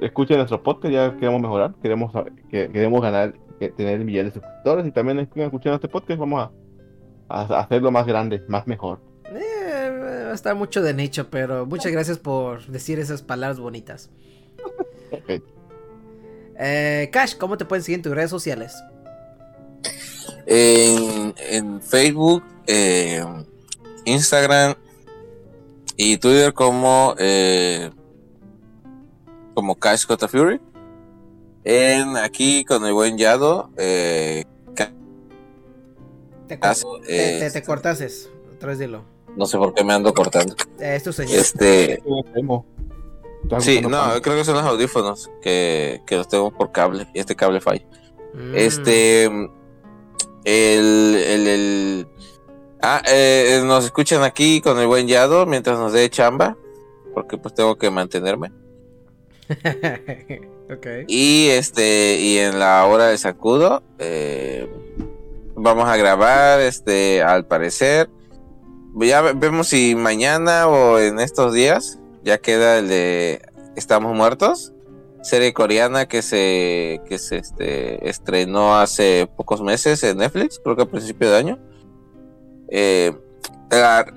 escuchen nuestro podcast, ya queremos mejorar, queremos, que, queremos ganar, que tener millones de suscriptores y también escuchando este podcast, vamos a, a hacerlo más grande, más mejor. Eh, va a estar mucho de nicho, pero muchas gracias por decir esas palabras bonitas. Ok. Eh, Cash, ¿cómo te pueden seguir en tus redes sociales? En, en Facebook, eh, Instagram y Twitter como eh, como Cash Cota Fury. En aquí con el buen Yado, eh, Te, Cash, cor- te, te- eh, te cortases. Otra vez dilo. no sé por qué me ando cortando. Eh, es tu señor. Este. Sí, no, pan. creo que son los audífonos que, que los tengo por cable y este cable falla. Mm. Este, el, el, el- ah, eh, nos escuchan aquí con el buen Yado mientras nos dé chamba, porque pues tengo que mantenerme. ok. Y este, y en la hora de sacudo, eh, vamos a grabar, este, al parecer. Ya ve- vemos si mañana o en estos días ya queda el de Estamos Muertos, serie coreana que se, que se este, estrenó hace pocos meses en Netflix, creo que a principio de año. Eh,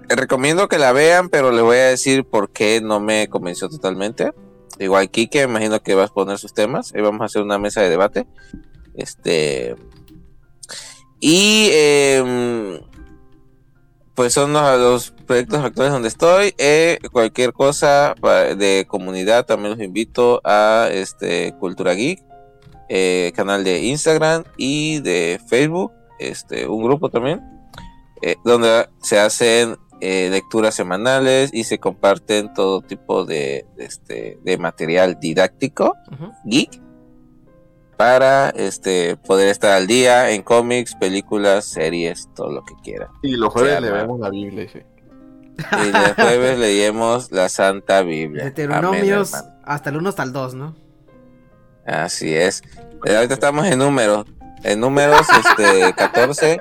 recomiendo que la vean, pero les voy a decir por qué no me convenció totalmente. Igual Kike, imagino que vas a poner sus temas. Ahí vamos a hacer una mesa de debate. Este. Y em, pues son los, los proyectos actuales donde estoy. Eh, cualquier cosa de comunidad también los invito a este Cultura Geek, eh, canal de Instagram y de Facebook, este un grupo también, eh, donde se hacen eh, lecturas semanales y se comparten todo tipo de, de, este, de material didáctico geek para este poder estar al día en cómics, películas, series, todo lo que quieran. Y los jueves le vemos la Biblia, sí. Y el jueves leemos la Santa Biblia. Deuteronomios Amén, hasta el 1 hasta el 2, ¿no? Así es. Eh, Ahorita estamos en números. En números este 14,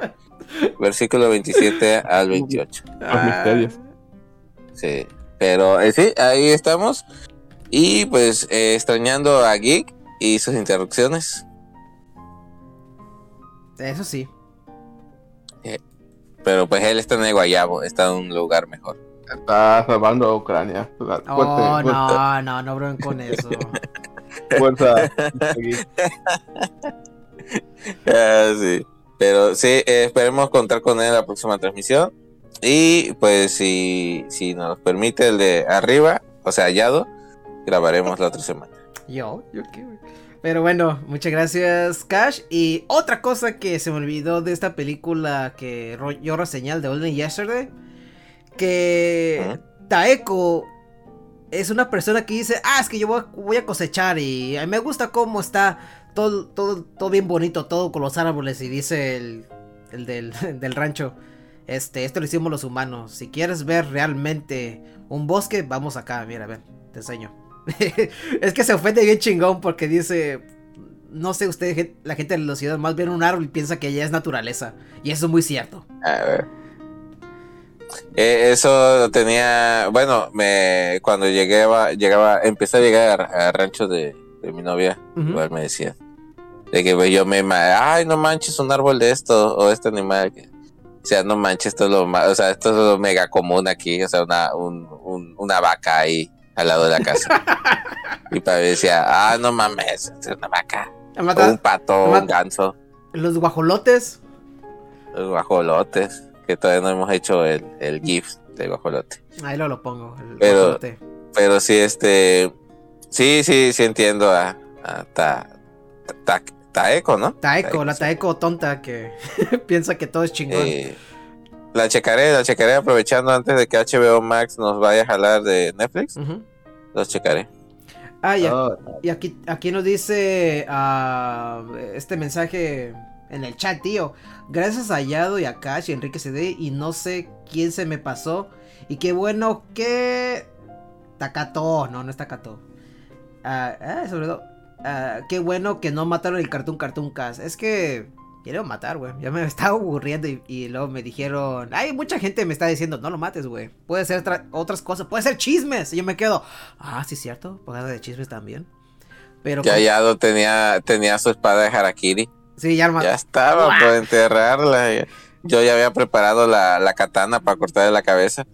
versículo 27 al 28. Los misterios. Sí. Pero eh, sí, ahí estamos. Y pues eh, extrañando a Geek y sus interrupciones. Eso sí. Pero pues él está en el Guayabo, está en un lugar mejor. Está salvando a Ucrania. Fuerte, Oh, fuerte, no, no, no bromen con eso. fuerza. Ah, sí. Pero sí, eh, esperemos contar con él en la próxima transmisión. Y pues si, si nos permite el de arriba, o sea, hallado, grabaremos la otra semana. Yo, yo qué. güey? Pero bueno, muchas gracias, Cash. Y otra cosa que se me olvidó de esta película que yo reseñé de Olden Yesterday. Que Taeko es una persona que dice, ah, es que yo voy, a cosechar y a mí me gusta cómo está todo, todo, todo bien bonito, todo con los árboles. Y dice el, el del, del rancho, este, esto lo hicimos los humanos. Si quieres ver realmente un bosque, vamos acá, mira, ven, te enseño. es que se ofende bien chingón porque dice, no sé, usted, la gente de la ciudad más ven un árbol y piensa que ya es naturaleza. Y eso es muy cierto. A ver. Eh, eso tenía, bueno, me cuando llegaba, llegaba, empecé a llegar a, rancho de, de mi novia, Ujú. igual me decía, de que yo me, ay, no manches un árbol de esto o este animal, o sea, no manches, esto es lo más, o sea, esto es lo mega común aquí, o sea, una, un, un- una vaca ahí al lado de la casa. Y para mí decía, ah, no mames, es una vaca. ¿Me O mata- un pato, un ganso, Los guajolotes. los guajolotes. Que todavía no hemos hecho el, el GIF del guajolote. Ahí lo, lo pongo. El Pero- guajolote. Pero sí, este. Sí, sí, sí entiendo a, a ta, ta- Taeko, ¿no? Taeko, la sí. Taeko tonta que piensa que todo es chingón. Eh, la checaré, la checaré aprovechando antes de que HBO Max nos vaya a jalar de Netflix. Ujú. Los checaré. Ah, ya. Ah, Y aquí, aquí nos dice ah, este mensaje en el chat, tío. Gracias a Yado y a Cash y Enrique CD y no sé quién se me pasó. Y qué bueno que... Takato, no, no es Takato. Ah, ah, sobre todo. ah, qué bueno que no mataron el Cartoon Cartoon Cast. Es que... Quiero matar, güey. Ya me estaba aburriendo y, y luego me dijeron... Hay mucha gente me está diciendo, no lo mates, güey. Puede ser otra- otras cosas. Puede ser chismes. Y yo me quedo... Ah, sí, cierto. Pagada de chismes también. Pero... Ya pues, Yado tenía, tenía su espada de Harakiri. Sí, ya arma- Ya estaba ¡Guau! por enterrarla. Ya- Yo ya había preparado la, la katana para cortarle la cabeza.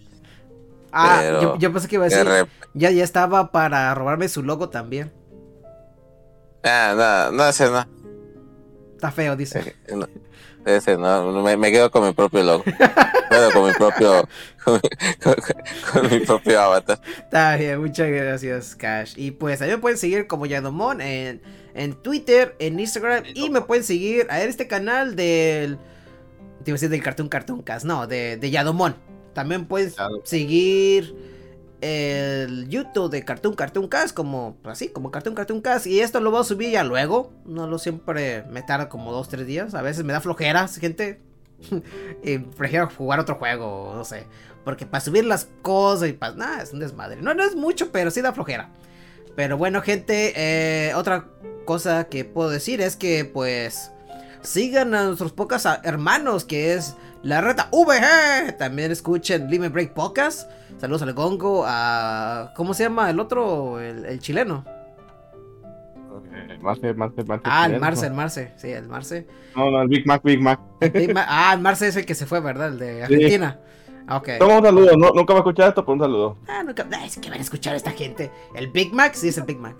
Ah, yo, yo pensé que iba a De decir. Ya, ya estaba para robarme su logo también. Ah, no, no, ese no. Está feo, dice. No, ese no, me, me quedo con mi propio logo. Bueno, con mi propio, con, mi- con- con mi propio avatar. Está bien, muchas gracias, Cash. Y pues también me pueden seguir como Yadomon en, en Twitter, en Instagram. Y me pueden seguir a este canal del. Te iba a decir del Cartoon Cartoon Cast. No, de, de Yadomon. También puedes seguir el YouTube de Cartoon Cartoon Cast como así, como Cartoon Cartoon Cast. Y esto lo voy a subir ya luego. No lo siempre me tarda como dos, tres días. A veces me da flojeras, gente. y prefiero jugar otro juego, no sé. Porque para subir las cosas y para... Nada, es un desmadre. No, no es mucho, pero sí da flojera. Pero bueno, gente, eh, otra cosa que puedo decir es que pues sigan a nuestros pocas hermanos que es la reta VG. También escuchen Limit Break Podcast. Saludos al Gongo, a... ¿Cómo se llama el otro? El, el chileno. eh, Marce, Marce, Marce. Ah, el. Marce, el Marce. Sí, el Marce. No, no, el Big Mac, Big Mac. Big ah, el Marce es el que se fue, ¿verdad? El de Argentina. Ah, Ok. Toma un saludo, no, nunca va a escuchar esto, pero un saludo. Ah, nunca. Es que van a escuchar a esta gente. El Big Mac, sí, es el Big Mac.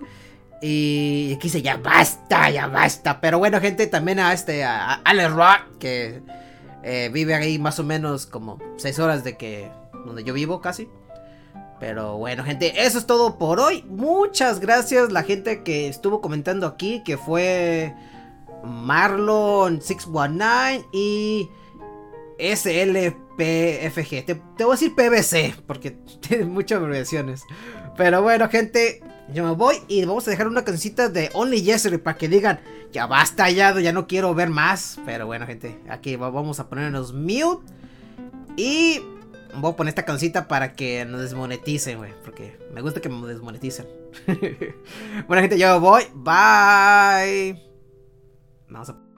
Y aquí dice, ya basta, ya basta. Pero bueno, gente, también a este, a, a Alex Rock, que eh, vive ahí más o menos como 6 horas de que, donde yo vivo casi. Pero bueno, gente, eso es todo por hoy. Muchas gracias la gente que estuvo comentando aquí, que fue Marlon619 y SLPFG. Te, te voy a decir PBC, porque tiene muchas abreviaciones. Pero bueno, gente, yo me voy y vamos a dejar una cancioncita de Only Yesterday para que digan, ya basta ya, ya no quiero ver más. Pero bueno, gente, aquí va- vamos a ponernos mute. Y voy a poner esta cancioncita para que nos desmoneticen, güey. Porque me gusta que me desmoneticen. bueno, gente, yo voy. Bye. Vamos a